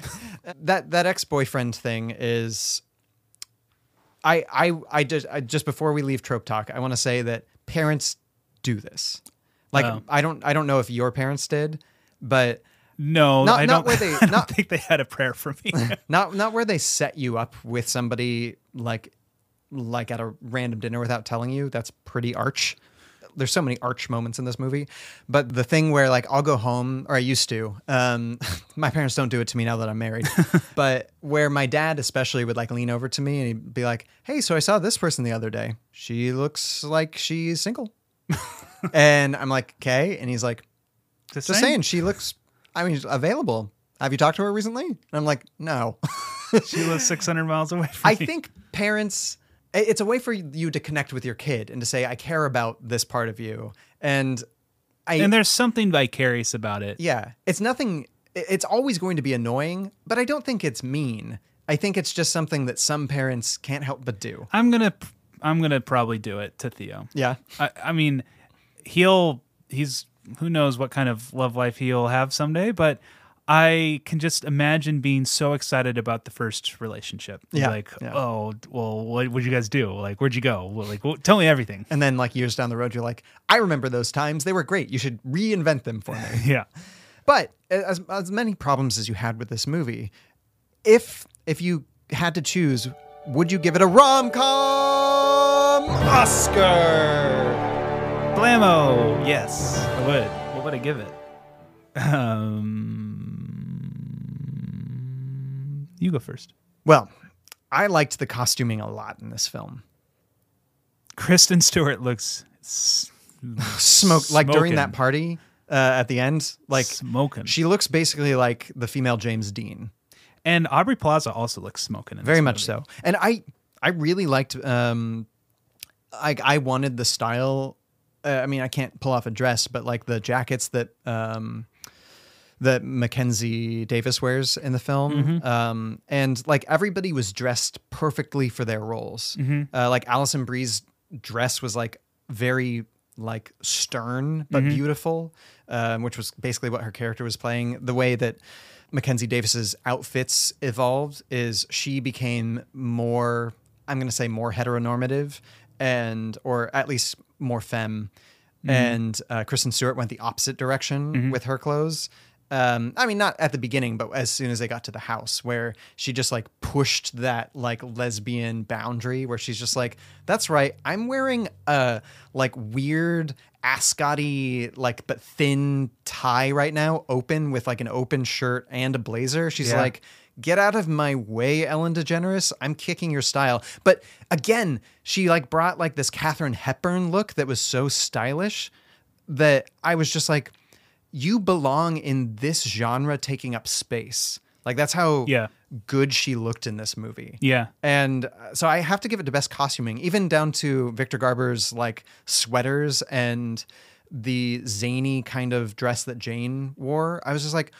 that that ex-boyfriend thing is I I I just I, just before we leave trope talk, I want to say that parents do this. Like Oh. I don't I don't know if your parents did, but no not, i not don't, where they I don't not think they had a prayer for me not not where they set you up with somebody like like at a random dinner without telling you. That's pretty arch. There's so many arch moments in this movie, but the thing where like I'll go home, or I used to. Um, my parents don't do it to me now that I'm married, but where my dad especially would like lean over to me and he'd be like, "Hey, so I saw this person the other day. She looks like she's single," and I'm like, "Okay," and he's like, Just "Just saying. she looks. I mean, available. Have you talked to her recently?" And I'm like, "No." she lives 600 miles away from I me. think parents it's a way for you to connect with your kid and to say I care about this part of you. And I and there's something vicarious about it yeah, it's nothing it's always going to be annoying, but I don't think it's mean. I think it's just something that some parents can't help but do. I'm gonna I'm gonna probably do it to Theo. Yeah. I, I mean, he'll he's who knows what kind of love life he'll have someday, but I can just imagine being so excited about the first relationship. Yeah, Like, yeah. oh, well, what would you guys do? Like, where'd you go? Well, like, well, tell me everything. And then like years down the road, you're like, I remember those times. They were great. You should reinvent them for me. Yeah. But as, as many problems as you had with this movie, if if you had to choose, would you give it a rom com Oscar? Blammo. Yes, I would. What would I give it? Um, you go first. Well, I liked the costuming a lot in this film. Kristen Stewart looks s- Smoke like during that party uh, at the end, like smoking. She looks basically like the female James Dean. And Aubrey Plaza also looks smoking. In Very much movie. so. And I I really liked um I I wanted the style uh, I mean I can't pull off a dress but like the jackets that um that Mackenzie Davis wears in the film Mhm. um and like everybody was dressed perfectly for their roles. Mhm. Uh, like Alison Brie's dress was like very like stern but Mhm. beautiful, um, which was basically what her character was playing. The way that Mackenzie Davis's outfits evolved is she became more, I'm going to say more heteronormative and, or at least more femme. Mhm. And uh, Kristen Stewart went the opposite direction Mhm. with her clothes. Um, I mean, not at the beginning, but as soon as they got to the house, where she just like pushed that like lesbian boundary, where she's just like, "That's right, I'm wearing a like weird ascot like but thin tie right now, open with like an open shirt and a blazer." She's Yeah. like, "Get out of my way, Ellen DeGeneres! I'm kicking your style." But again, she like brought like this Katharine Hepburn look that was so stylish that I was just like, you belong in this genre taking up space. Like that's how Yeah. good she looked in this movie. Yeah. And uh, so I have to give it to best costuming, even down to Victor Garber's like sweaters and the zany kind of dress that Jane wore. I was just like,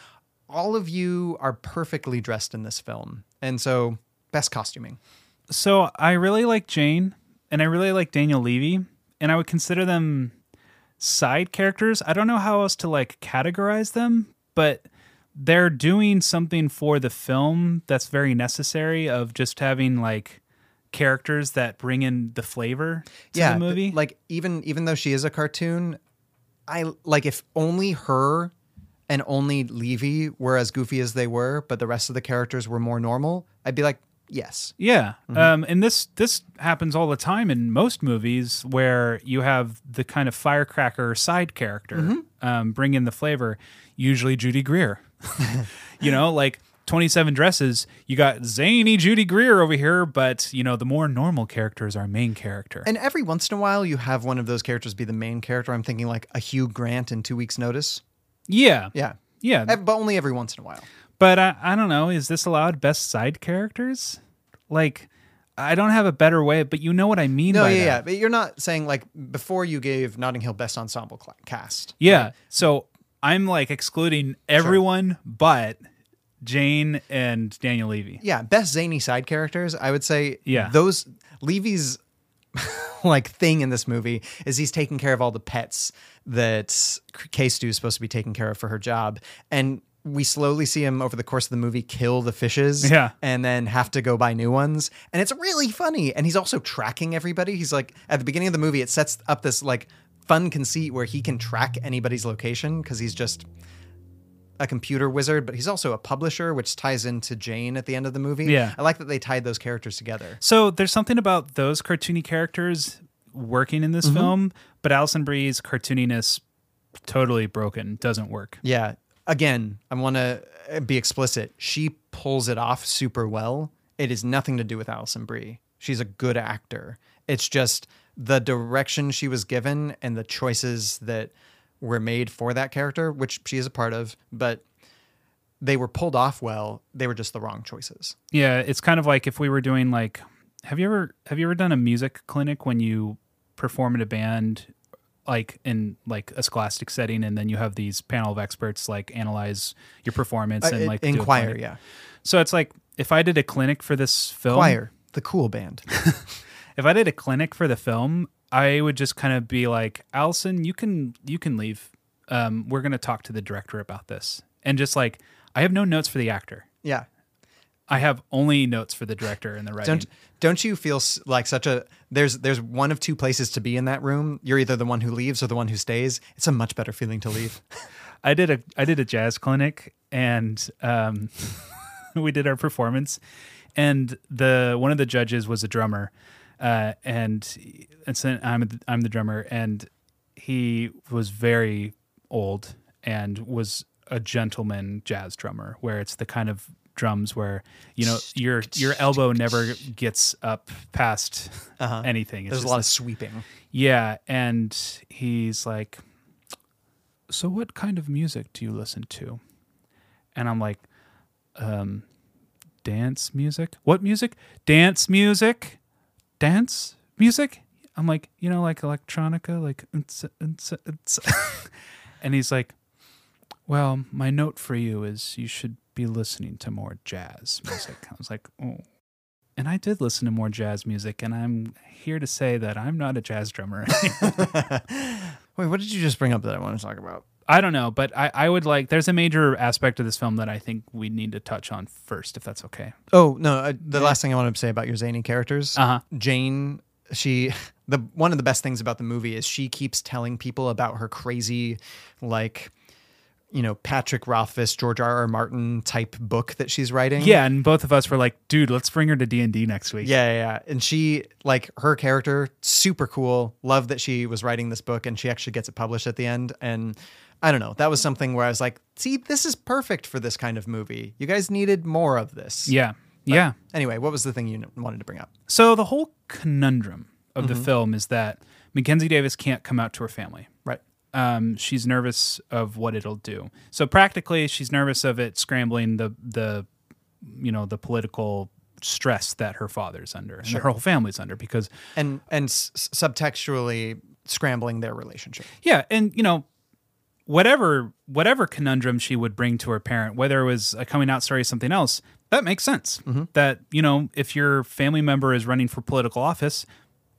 all of you are perfectly dressed in this film. And so best costuming. So I really like Jane and I really like Daniel Levy, and I would consider them side characters. I don't know how else to like categorize them, but they're doing something for the film that's very necessary of just having like characters that bring in the flavor to yeah, the movie. like even even though she is a cartoon, I like if only her and only Levy were as goofy as they were, but the rest of the characters were more normal, I'd be like, yes. Yeah, Mhm. um, and this this happens all the time in most movies where you have the kind of firecracker side character Mhm. um, bring in the flavor. Usually Judy Greer, you know, like Twenty Seven Dresses. You got zany Judy Greer over here, but you know the more normal character is our main character. And every once in a while, you have one of those characters be the main character. I'm thinking like a Hugh Grant in Two Weeks Notice. yeah, Yeah, yeah, but only every once in a while. But I, I don't know. Is this allowed best side characters? Like, I don't have a better way, but you know what I mean No, by yeah, that. yeah. But you're not saying like before you gave Notting Hill Best Ensemble cla- Cast. Yeah. So I'm like excluding everyone but Jane and Daniel Levy. Yeah, best zany side characters. I would say. Yeah. those Levy's like thing in this movie is he's taking care of all the pets that K Stew is supposed to be taking care of for her job, and we slowly see him over the course of the movie kill the fishes, Yeah. and then have to go buy new ones, and it's really funny. And he's also tracking everybody. He's like at the beginning of the movie, it sets up this like fun conceit where he can track anybody's location because he's just a computer wizard, but he's also a publisher, which ties into Jane at the end of the movie. Yeah. I like that they tied those characters together. So there's something about those cartoony characters working in this Mhm. film, but Alison Brie's cartooniness totally broken, doesn't work. Yeah. Again, I want to uh, be explicit. She pulls it off super well. It is nothing to do with Alison Brie. She's a good actor. It's just the direction she was given and the choices that were made for that character, which she is a part of, but they were pulled off well. They were just the wrong choices. Yeah, it's kind of like if we were doing like have you ever have you ever done a music clinic when you perform in a band like in like a scholastic setting, and then you have these panel of experts like analyze your performance Uh, and like do in a choir, clinic. yeah. So it's like if I did a clinic for this film, Choir, the cool band. if I did a clinic for the film, I would just kind of be like, Alison, you can you can leave. Um, we're gonna talk to the director about this, and just like I have no notes for the actor. Yeah. I have only notes for the director and the writing. Don't don't you feel like such a there's there's one of two places to be in that room. You're either the one who leaves or the one who stays. It's a much better feeling to leave. I did a I did a jazz clinic and um, we did our performance, and the one of the judges was a drummer, uh, and and so I'm I'm the drummer, and he was very old and was a gentleman jazz drummer, where it's the kind of drums where you know your your elbow never gets up past Uh-huh. anything. It's There's a lot like- of sweeping. yeah, and he's like, "So what kind of music do you listen to?" And I'm like, um, "Dance music? What music? Dance music? Dance music?" I'm like, "You know, like electronica, like." "Ntsa, ntsa, ntsa." and he's like, "Well, my note for you is you should be listening to more jazz music." I was like, "Oh." And I did listen to more jazz music, and I'm here to say that I'm not a jazz drummer. Wait, what did you just bring up that I want to talk about? I don't know, but I, I would like. There's a major aspect of this film that I think we need to touch on first, if that's okay. Oh no! Uh, the Yeah. last thing I wanted to say about your zany characters, Uh-huh. Jane. She the one of the best things about the movie is she keeps telling people about her crazy, like, you know, Patrick Rothfuss, George R. R. Martin type book that she's writing. Yeah, and both of us were like, "Dude, let's bring her to D and D next week." Yeah, yeah, yeah. And she, like, her character, super cool. Love that she was writing this book and she actually gets it published at the end. And I don't know, that was something where I was like, see, this is perfect for this kind of movie. You guys needed more of this. Yeah, But yeah. Anyway, what was the thing you wanted to bring up? So the whole conundrum of the Mhm. film is that Mackenzie Davis can't come out to her family. Right. Um, she's nervous of what it'll do. So practically, she's nervous of it scrambling the the you know the political stress that her father's under and Sure. her whole family's under because And and s- subtextually scrambling their relationship. Yeah, and you know, whatever whatever conundrum she would bring to her parent, whether it was a coming out story or something else, that makes sense. Mm-hmm. That you know, if your family member is running for political office,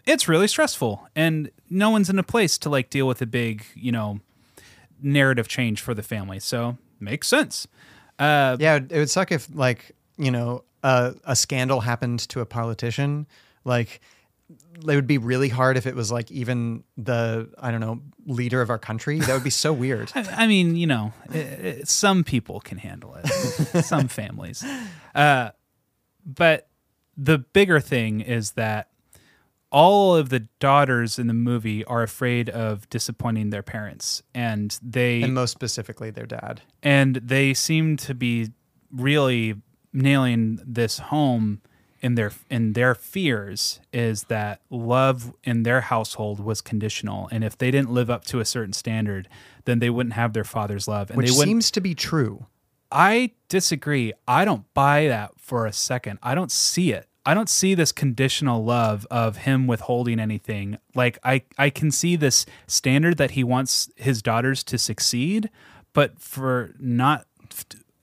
it's really stressful, and no one's in a place to like deal with a big you know narrative change for the family. So makes sense. Uh, yeah, it would suck if like you know a a scandal happened to a politician. Like it would be really hard if it was like even the I don't know leader of our country. That would be so weird. I, I mean, you know, i i some people can handle it, some families. Uh, but the bigger thing is that all of the daughters in the movie are afraid of disappointing their parents, and they and most specifically their dad. and they seem to be really nailing this home in their in their fears is that love in their household was conditional and if they didn't live up to a certain standard then they wouldn't have their father's love and Which seems to be true. I disagree. I don't buy that for a second. I don't see it. I don't see this conditional love of him withholding anything. Like I I can see this standard that he wants his daughters to succeed, but for not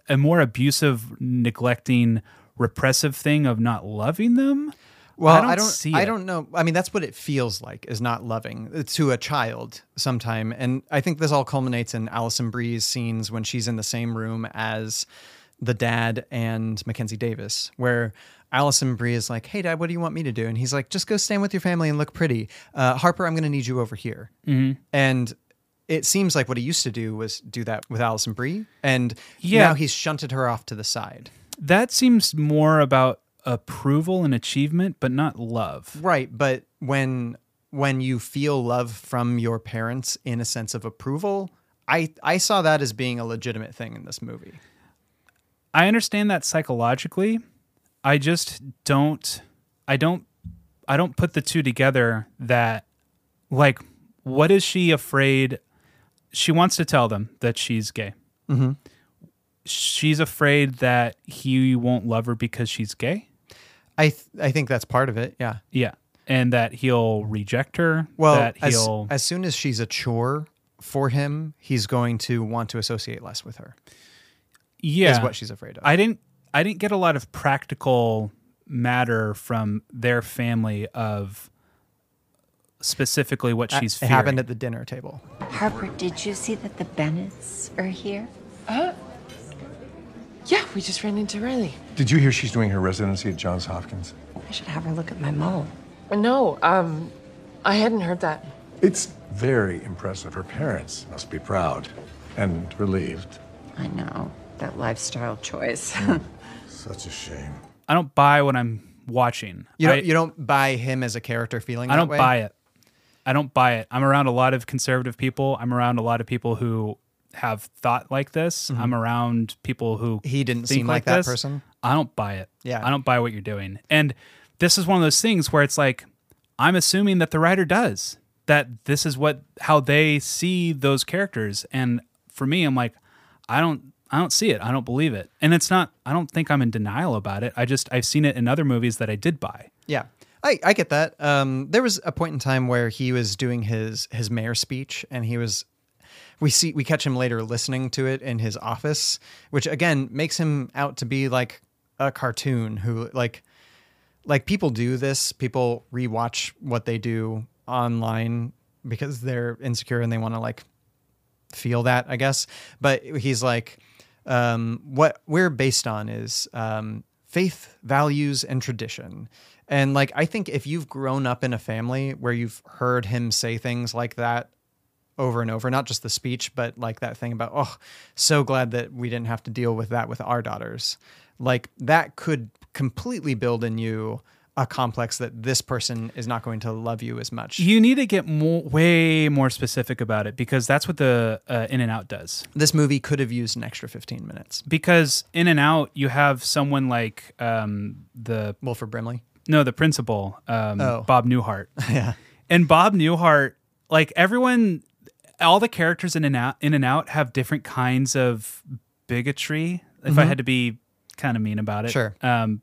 a more abusive, neglecting, repressive thing of not loving them. Well, I don't, I don't see. I it. don't know. I mean, that's what it feels like is not loving uh, to a child sometime. And I think this all culminates in Alison Brie's scenes when she's in the same room as the dad and Mackenzie Davis, where Alison Brie is like, "Hey, dad, what do you want me to do?" And he's like, "Just go stand with your family and look pretty." Uh, Harper, I'm going to need you over here. Mhm. And it seems like what he used to do was do that with Alison Brie, and Yeah. now he's shunted her off to the side. That seems more about approval and achievement, but not love. Right, but when when you feel love from your parents in a sense of approval, I I saw that as being a legitimate thing in this movie. I understand that psychologically. I just don't I don't I don't put the two together that like what is she afraid she wants to tell them that she's gay. Mhm. She's afraid that he won't love her because she's gay. I th- I think that's part of it. Yeah. Yeah. and that he'll reject her. Well, that as, he'll as soon as she's a chore for him, he's going to want to associate less with her. yeah is what she's afraid of. I didn't I didn't get a lot of practical matter from their family of specifically what Uh, she's it fearing. happened at the dinner table. Harper, did you see that the Bennetts are here? Uh, yeah, we just ran into Riley. Did you hear she's doing her residency at Johns Hopkins? I should have her look at my mole. No, um, I hadn't heard that. It's very impressive. Her parents must be proud and relieved. I know. That lifestyle choice. Such a shame. I don't buy what I'm watching. You don't I, you don't buy him as a character feeling. I that don't way? buy it. I don't buy it. I'm around a lot of conservative people. I'm around a lot of people who have thought like this. Mhm. I'm around people who He didn't think seem like that this. person? I don't buy it. Yeah. I don't buy what you're doing. And this is one of those things where it's like I'm assuming that the writer does that this is what how they see those characters and for me I'm like I don't I don't see it. I don't believe it. And it's not I don't think I'm in denial about it. I just I've seen it in other movies that I did buy. Yeah. I, I get that. Um, there was a point in time where he was doing his his mayor speech, and he was we see we catch him later listening to it in his office, which again makes him out to be like a cartoon who like like people do this. People rewatch what they do online because they're insecure and they want to like feel that, I guess. But he's like, um, what we're based on is um, faith, values, and tradition. And like, I think if you've grown up in a family where you've heard him say things like that over and over, not just the speech, but like that thing about, oh, so glad that we didn't have to deal with that with our daughters. Like, that could completely build in you a complex that this person is not going to love you as much. You need to get more, way more specific about it because that's what the uh, In and Out does. This movie could have used an extra 15 minutes. Because In and Out, you have someone like um, the Wilford Brimley. No, the principal, um, Oh. Bob Newhart. Yeah. And Bob Newhart, like everyone, all the characters in and out, in and out have different kinds of bigotry. If I Mhm. had to be kind of mean about it, Sure. Um,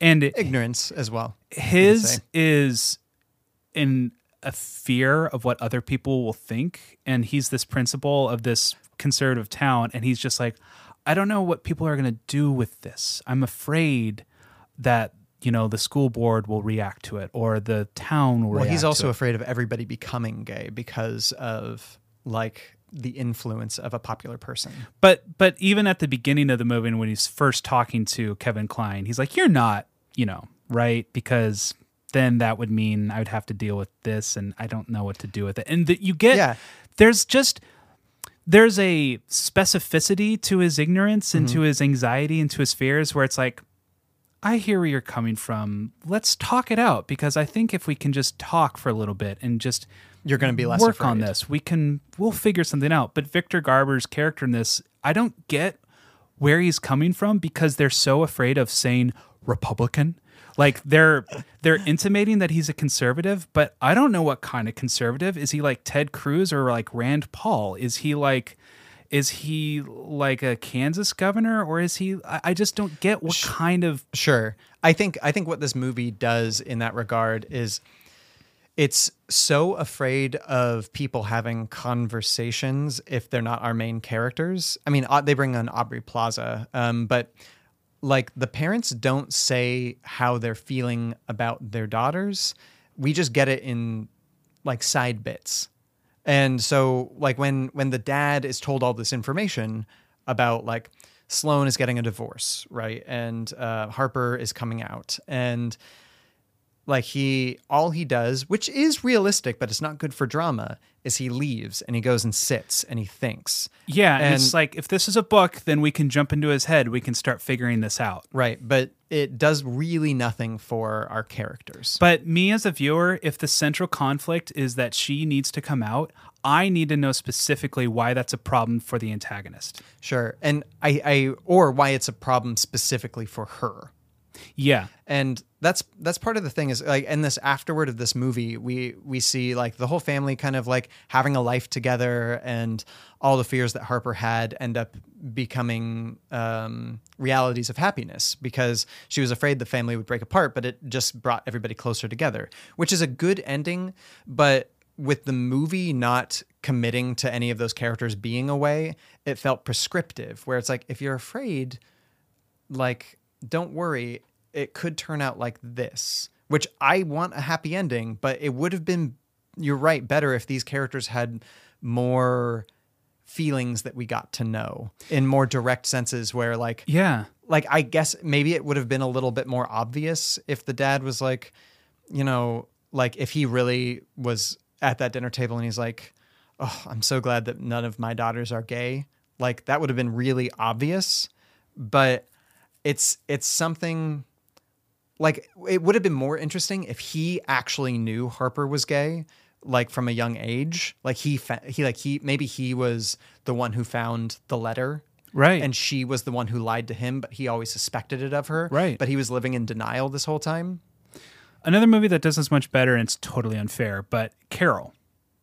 and Ignorance as well. his is in a fear of what other people will think and he's this principal of this conservative town and he's just like i don't know what people are going to do with this i'm afraid that you know the school board will react to it or the town will Well, he's also afraid of everybody becoming gay because of like the influence of a popular person. But but even at the beginning of the movie, when he's first talking to Kevin Kline, he's like, "You're not, you know, right?" Because then that would mean I would have to deal with this, and I don't know what to do with it. And that you get Yeah. there's just there's a specificity to his ignorance and Mhm. to his anxiety and to his fears, where it's like. I hear where you're coming from. Let's talk it out because I think if we can just talk for a little bit and just You're gonna be less work on this, we can we'll figure something out. But Victor Garber's character in this, I don't get where he's coming from because they're so afraid of saying Republican. Like they're they're intimating that he's a conservative, but I don't know what kind of conservative. Is he like Ted Cruz or like Rand Paul? Is he like is he like a Kansas governor or is he I, I just don't get what kind of Sure. I think I think what this movie does in that regard is it's so afraid of people having conversations if they're not our main characters. I mean, they bring on Aubrey Plaza, um, but like the parents don't say how they're feeling about their daughters. We just get it in like side bits. And so like when when the dad is told all this information about like Sloane is getting a divorce, right? And uh, Harper is coming out and like he all he does, which is realistic, but it's not good for drama, is he leaves and he goes and sits and he thinks. Yeah, and, And- it's like if this is a book, then we can jump into his head. We can start figuring this out. Right, but it does really nothing for our characters. But me as a viewer, if the central conflict is that she needs to come out, I need to know specifically why that's a problem for the antagonist. Sure. And I, I or why it's a problem specifically for her. Yeah. and that's that's part of the thing is like in this afterward of this movie we we see like the whole family kind of like having a life together and all the fears that harper had end up becoming um, realities of happiness because she was afraid the family would break apart but it just brought everybody closer together which is a good ending but with the movie not committing to any of those characters being away it felt prescriptive where it's like if you're afraid like don't worry it could turn out like this which i want a happy ending but it would have been you're right better if these characters had more feelings that we got to know in more direct senses where like Yeah. like i guess maybe it would have been a little bit more obvious if the dad was like you know like if he really was at that dinner table and he's like oh i'm so glad that none of my daughters are gay like that would have been really obvious but it's it's something like it would have been more interesting if he actually knew Harper was gay like from a young age like he fa- he like he maybe he was the one who found the letter Right. and she was the one who lied to him but he always suspected it of her Right. but he was living in denial this whole time Another movie that does this much better, and it's totally unfair, but Carol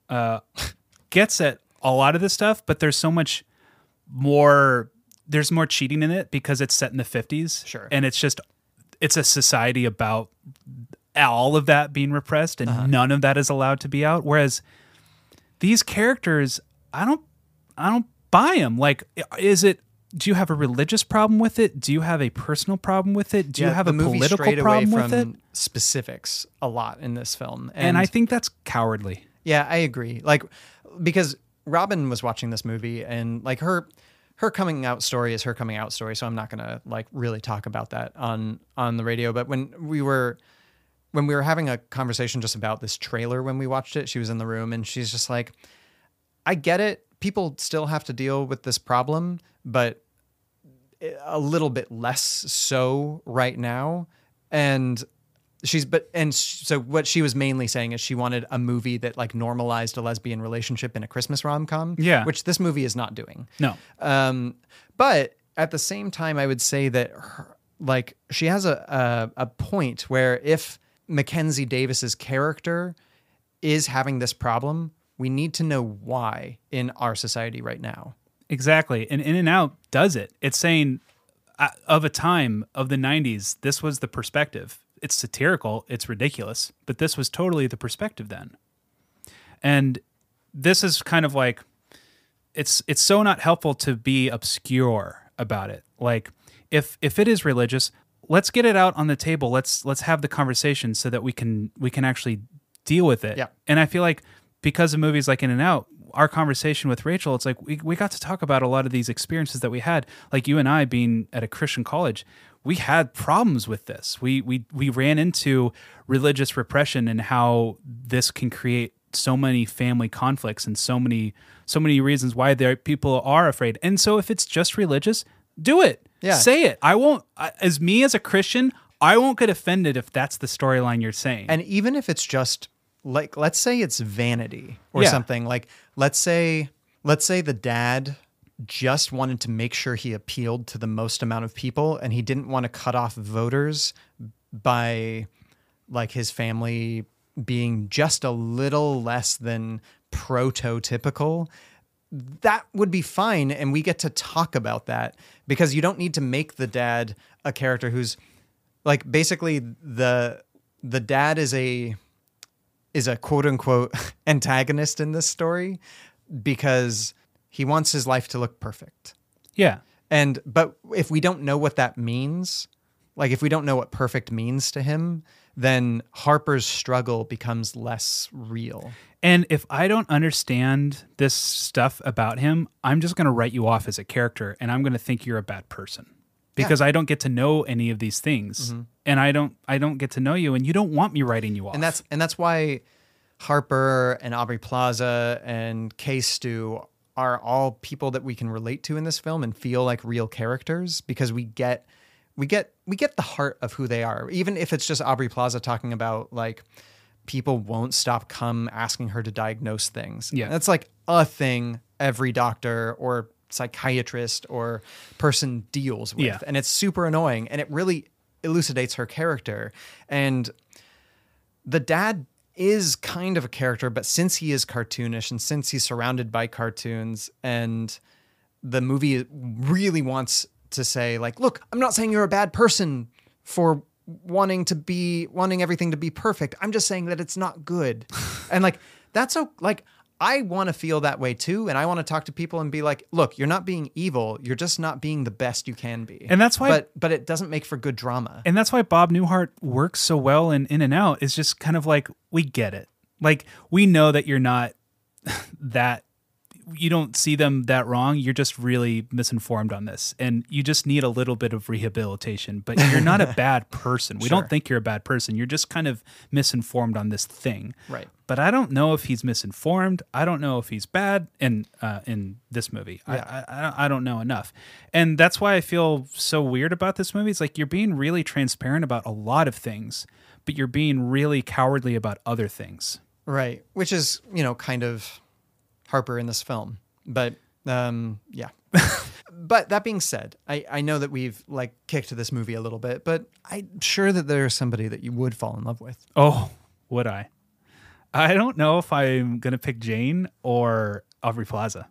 uh, gets at a lot of this stuff, but there's so much more. There's more cheating in it because it's set in the 50s. Sure. And it's just, it's a society about all of that being repressed and uh-huh. none of that is allowed to be out. Whereas these characters, I don't, I don't buy them. Like, is it, do you have a religious problem with it? Do you have a personal problem with it? Do you have a political problem with it? specifics a lot in this film and I think that's cowardly. Yeah, I agree. Like because Robin was watching this movie and like her her coming out story is her coming out story, so I'm not to like really talk about that on on the radio, but when we were when we were having a conversation just about this trailer when we watched it, she was in the room and she's just like I get it. People still have to deal with this problem, but eh, a little bit less so right now. And she's but and sh- so what she was mainly saying is she wanted a movie that like normalized a lesbian relationship in a Christmas rom com. Yeah. which this movie is not doing. No. Um, but at the same time, I would say that her, like she has a, a a point where if Mackenzie Davis's character is having this problem, we need to know why in our society right now. Exactly. And In and Out does it. It's saying uh, of a time of the 90s, this was the perspective. It's satirical, it's ridiculous, but this was totally the perspective then. And this is kind of like it's it's so not helpful to be obscure about it. Like if if it is religious, let's get it out on the table. Let's let's have the conversation so that we can we can actually deal with it. Yeah. And I feel like because of movies like In and Out, our conversation with Rachel, it's like we, we got to talk about a lot of these experiences that we had. Like you and I being at a Christian college, we had problems with this. We we we ran into religious repression and how this can create so many family conflicts and so many so many reasons why there people are afraid. And so if it's just religious, do it. Yeah. Say it. I won't as me as a Christian, I won't get offended if that's the storyline you're saying. And even if it's just like let's say it's vanity or Yeah. something like let's say let's say the dad just wanted to make sure he appealed to the most amount of people and he didn't want to cut off voters by like his family being just a little less than prototypical that would be fine and we get to talk about that because you don't need to make the dad a character who's like basically the the dad is a is a quote unquote antagonist in this story because he wants his life to look perfect. Yeah. And but if we don't know what that means, like if we don't know what perfect means to him, then Harper's struggle becomes less real. And if I don't understand this stuff about him, I'm just going to write you off as a character and I'm going to think you're a bad person because I don't get to know any of these things. Mhm. And I don't I don't get to know you and you don't want me writing you off. And that's and that's why Harper and Aubrey Plaza and K Stew are all people that we can relate to in this film and feel like real characters because we get we get we get the heart of who they are. Even if it's just Aubrey Plaza talking about like people won't stop come asking her to diagnose things. Yeah. That's like a thing every doctor or psychiatrist or person deals with. Yeah. And it's super annoying. And it really elucidates her character. And the dad is kind of a character, but since he is cartoonish and since he's surrounded by cartoons and the movie really wants to say like, look, I'm not saying you're a bad person for wanting to be wanting everything to be perfect. I'm just saying that it's not good. and like that's so like I want to feel that way too and I want to talk to people and be like, look, you're not being evil, you're just not being the best you can be. And that's why- but but it doesn't make for good drama. And that's why Bob Newhart works so well in In and Out. Is just kind of like we get it. Like we know that you're not that you don't see them that wrong. You're just really misinformed on this, and you just need a little bit of rehabilitation. But you're not a bad person. We Sure. don't think you're a bad person. You're just kind of misinformed on this thing. Right. But I don't know if he's misinformed. I don't know if he's bad in uh, in this movie. Yeah. I, I I don't- I don't know enough, and that's why I feel so weird about this movie. It's like you're being really transparent about a lot of things, but you're being really cowardly about other things. Right. Which is, you know, kind of Harper in this film. But um yeah. but that being said, I, I know that we've like kicked this movie a little bit, but I'm sure that there's somebody that you would fall in love with. Oh, would I? I don't know if I'm gonna pick Jane or Aubrey Plaza.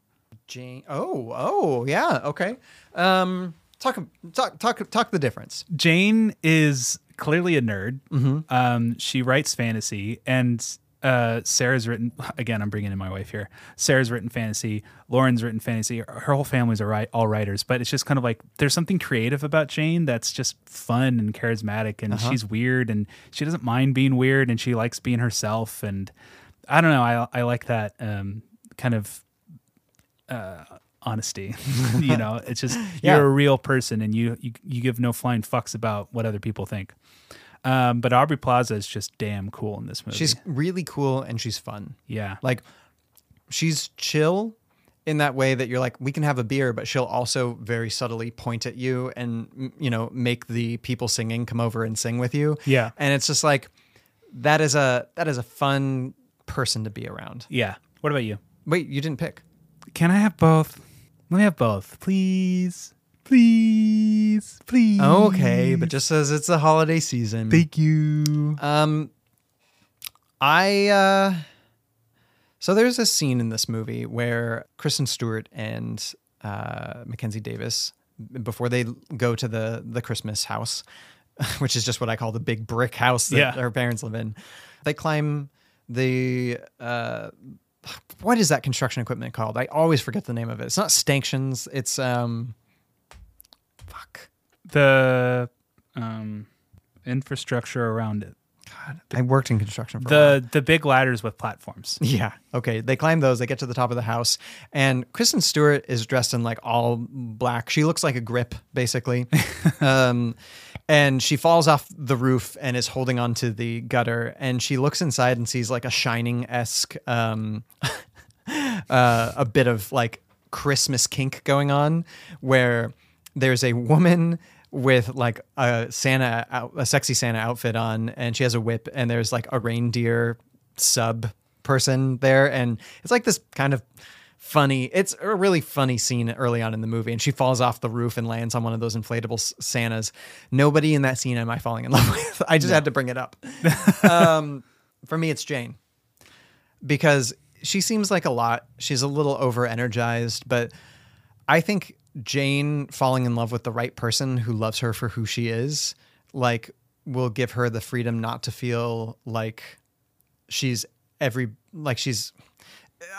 Jane Oh, oh, yeah, okay. Um talk talk talk talk the difference. Jane is clearly a nerd. Mhm. Um, she writes fantasy, and uh, Sarah's written. Again, I'm bringing in my wife here. Sarah's written fantasy. Lauren's written fantasy. Her whole family's are right, all writers, but it's just kind of like there's something creative about Jane that's just fun and charismatic, and Uh-huh. she's weird, and she doesn't mind being weird, and she likes being herself, and I don't know. I I like that um, kind of uh, honesty. you know, it's just Yeah. you're a real person and you, you you give no flying fucks about what other people think. Um, but Aubrey Plaza is just damn cool in this movie. She's really cool and she's fun. Yeah. Like she's chill in that way that you're like we can have a beer but she'll also very subtly point at you and you know make the people singing come over and sing with you. Yeah. And it's just like that is a that is a fun person to be around. yeah. What about you? Wait, you didn't pick. Can I have both? Let me have both, please, please, please. Okay, but just as it's the holiday season. Thank you. Um I uh so there's a scene in this movie where Kristen Stewart and uh Mackenzie Davis before they go to the the Christmas house, which is just what I call the big brick house that Yeah. her parents live in. They climb the uh what is that construction equipment called? I always forget the name of it. It's not stanchions, it's um The um, infrastructure around it. God, I worked in construction The the big ladders with platforms. Yeah. Okay. They climb those. They get to the top of the house, and Kristen Stewart is dressed in like all black. She looks like a grip, basically. um, and she falls off the roof and is holding onto the gutter. And she looks inside and sees like a shining esque, um, uh, a bit of like Christmas kink going on, where there's a woman with like a Santa, out, a sexy Santa outfit on, and she has a whip, and there's like a reindeer sub person there, and it's like this kind of funny. It's a really funny scene early on in the movie, and she falls off the roof and lands on one of those inflatable Santas. Nobody in that scene am I falling in love with. I just No. had to bring it up. um, for me, it's Jane because she seems like a lot. She's a little over energized, but I think Jane falling in love with the right person who loves her for who she is, like, will give her the freedom not to feel like she's every, like, she's.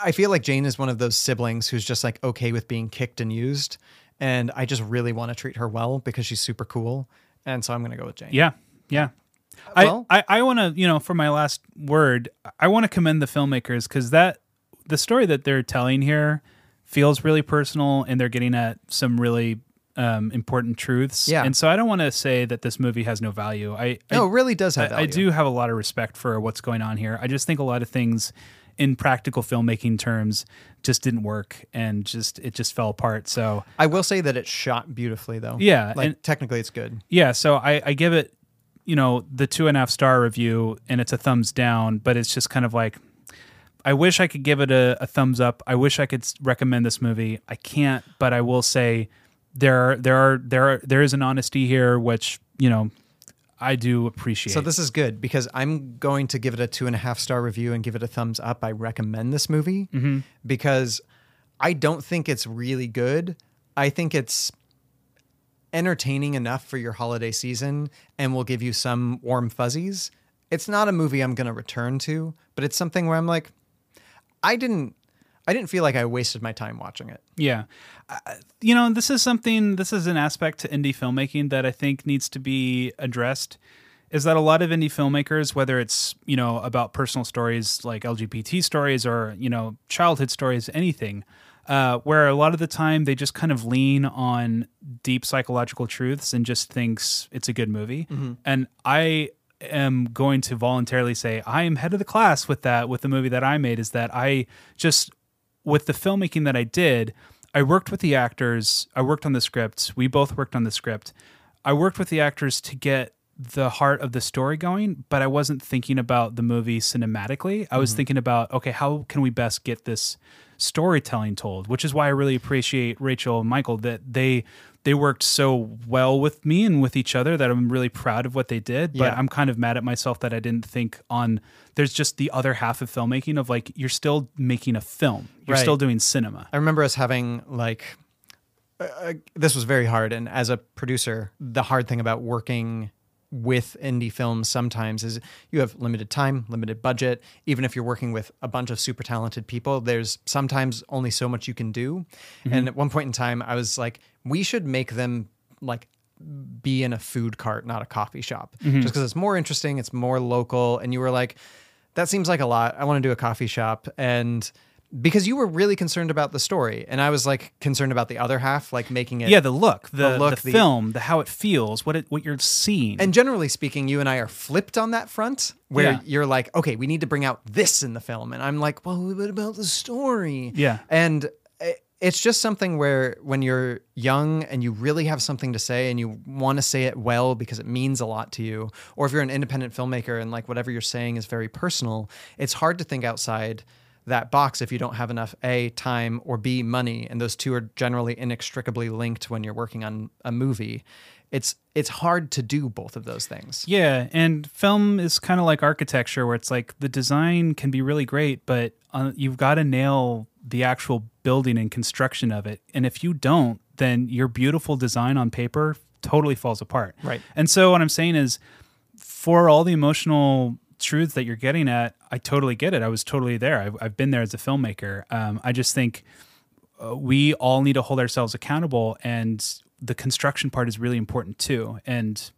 I feel like Jane is one of those siblings who's just like okay with being kicked and used. And I just really want to treat her well because she's super cool. And so I'm going to go with Jane. Yeah, yeah. Well- I, I, I want to, you know, for my last word, I want to commend the filmmakers because that the story that they're telling here feels really personal and they're getting at some really um, important truths. Yeah. And so I don't want to say that this movie has no value. I No, I- it really does have I, I do have a lot of respect for what's going on here. I just think a lot of things in practical filmmaking terms just didn't work and just it just fell apart. So I will say that it's shot beautifully, though. Yeah, Like, and- technically, it's good. Yeah, so I, I give it, you know, the two and a half star review, and it's a thumbs down. But it's just kind of like, I wish I could give it a, a thumbs up. I wish I could recommend this movie. I can't, but I will say there are, there are there are there is an honesty here, which you know I do appreciate. So this is good because I'm going to give it a two and a half star review and give it a thumbs up. I recommend this movie Mhm. because I don't think it's really good. I think it's entertaining enough for your holiday season and will give you some warm fuzzies. It's not a movie I'm going to return to, but it's something where I'm like, I didn't, I didn't feel like I wasted my time watching it. Yeah. Uh, you know, this is something, this is an aspect to indie filmmaking that I think needs to be addressed. Is that a lot of indie filmmakers, whether it's, you know, about personal stories like LGBT stories or, you know, childhood stories, anything, uh, where a lot of the time they just kind of lean on deep psychological truths and just thinks it's a good movie. Mhm. And I am going to voluntarily say I am head of the class with that, with the movie that I made, is that I just with the filmmaking that I did, I worked with the actors, I worked on the script, we both worked on the script. I worked with the actors to get the heart of the story going, but I wasn't thinking about the movie cinematically. I was Mhm. thinking about, okay, how can we best get this storytelling told? Which is why I really appreciate Rachel and Michael that they they worked so well with me and with each other that I'm really proud of what they did. But Yeah. I'm kind of mad at myself that I didn't think on there's just the other half of filmmaking of like you're still making a film. You're Right. still doing cinema. I remember us having like uh, this was very hard and as a producer the hard thing about working with indie films sometimes is you have limited time limited budget. Even if you're working with a bunch of super talented people there's sometimes only so much you can do. Mhm. and at one point in time i was like we should make them like be in a food cart not a coffee shop. Mhm. just because it's more interesting it's more local. And you were like that seems like a lot. I want to do a coffee shop. And because you were really concerned about the story and i was like concerned about the other half like making it yeah, the look, the, the, look, film, the how it feels, what it what you're seeing. and generally speaking you and i are flipped on that front where Yeah. you're like okay we need to bring out this in the film and i'm like well what about the story Yeah. and it's just something where when you're young and you really have something to say and you want to say it well because it means a lot to you or if you're an independent filmmaker and like whatever you're saying is very personal it's hard to think outside that box if you don't have enough a time or b money and those two are generally inextricably linked when you're working on a movie it's it's hard to do both of those things Yeah, and film is kind of like architecture, where it's like the design can be really great, but uh, you've got to nail the actual building and construction of it. And if you don't, then your beautiful design on paper totally falls apart. Right. And so what I'm saying is, for all the emotional truths that you're getting at, I totally get it. I was totally there. I've, I've been there as a filmmaker. Um, I just think uh, we all need to hold ourselves accountable, and the construction part is really important too. And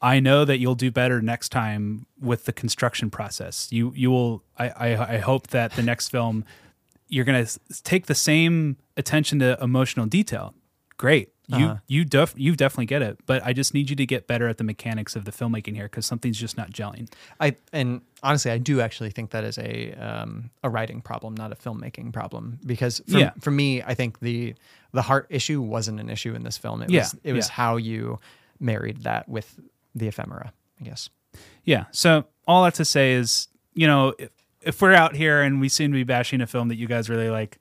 I know that you'll do better next time with the construction process. You you will. I I, I hope that the next film you're gonna take the same attention to emotional detail. Great. You Uh-huh. you def, you definitely get it, but I just need you to get better at the mechanics of the filmmaking here because something's just not gelling. I and honestly, I do actually think that is a um, a writing problem, not a filmmaking problem. Because for, Yeah. for me, I think the the heart issue wasn't an issue in this film. It Yeah, was it was yeah. how you married that with the ephemera. I guess. Yeah. So all that to say is, you know, if, if we're out here and we seem to be bashing a film that you guys really like,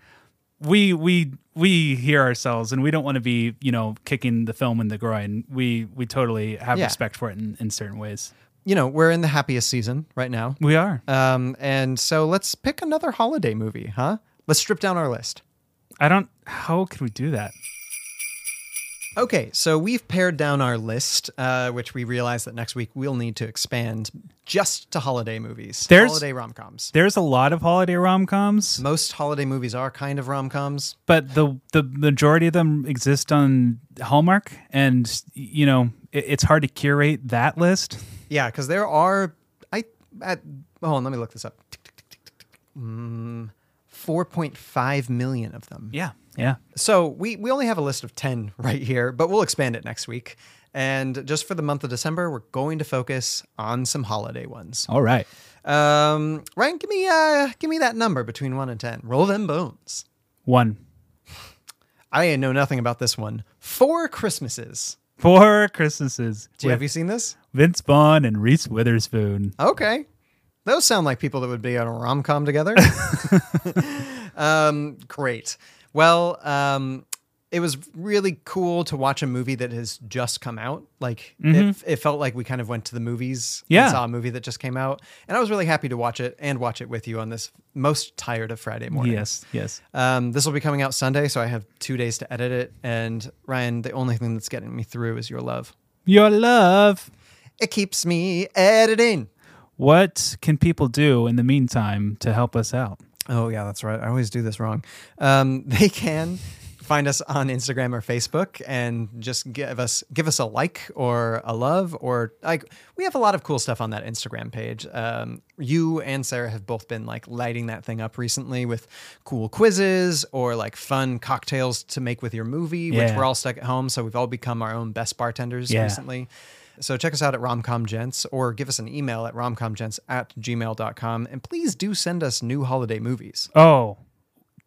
we we we hear ourselves and we don't want to be, you know, kicking the film in the groin. We we totally have Yeah. respect for it in, in certain ways. You know, we're in the happiest season right now. We are. Um, and so let's pick another holiday movie, huh? Let's strip down our list. I don't. How can we do that? Okay, so we've pared down our list, uh, which we realize that next week we'll need to expand just to holiday movies, There's holiday rom coms. There's a lot of holiday rom coms, Most holiday movies are kind of rom coms. but the the majority of them exist on Hallmark, and you know it, it's hard to curate that list. Yeah, because there are I at hold on, let me look this up. Mm, Four point five million of them. Yeah, yeah. So we we only have a list of ten right here, but we'll expand it next week. And just for the month of December, we're going to focus on some holiday ones. All right. Um, Ryan, give me uh give me that number between one and ten. Roll them bones. One. I know nothing about this one. Four Christmases. Four Christmases. Do you, have you seen this? Vince Vaughn and Reese Witherspoon. Okay. Those sound like people that would be on a rom com together. um, great. Well, um, it was really cool to watch a movie that has just come out. Like Mhm. it, it felt like we kind of went to the movies Yeah. and saw a movie that just came out. And I was really happy to watch it and watch it with you on this most tired of Friday morning. Yes, yes. Um, this will be coming out Sunday, so I have two days to edit it. And Ryan, the only thing that's getting me through is your love. Your love. It keeps me editing. What can people do in the meantime to help us out? Oh yeah, that's right. I always do this wrong. Um, they can find us on Instagram or Facebook and just give us give us a like or a love or like we have a lot of cool stuff on that Instagram page. Um, you and Sarah have both been like lighting that thing up recently with cool quizzes or like fun cocktails to make with your movie, which we're all stuck at home, so we've all become our own best bartenders Yeah. recently. So check us out at romcomgents or give us an email at romcomgents at gmail.com. And please do send us new holiday movies. Oh,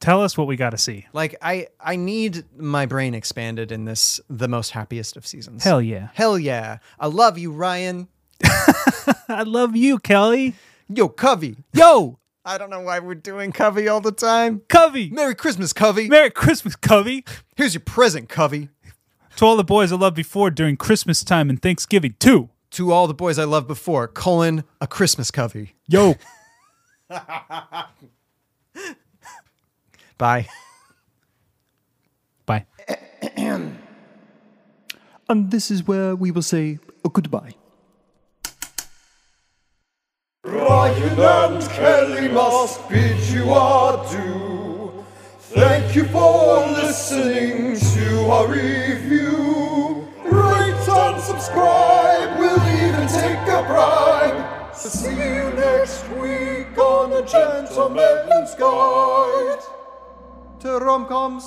tell us what we got to see. Like I I need my brain expanded in this the most happiest of seasons. Hell yeah. Hell yeah. I love you, Ryan. I love you, Kelly. Yo, Covey. Yo, I don't know why we're doing Covey all the time. Covey. Merry Christmas, Covey. Merry Christmas, Covey. Here's your present, Covey. To all the boys I loved before during Christmas time and Thanksgiving too. To all the boys I loved before, colon a Christmas Covey. Yo. Bye. Bye. And this is where we will say a goodbye. Ryan and Kelly must bid you adieu. Thank you for listening to our review. Rate and subscribe, we'll even take a bribe. So see you next week on a gentleman's guide to romcoms.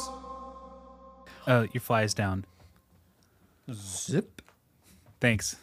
Uh, your fly is down. Zip. Thanks.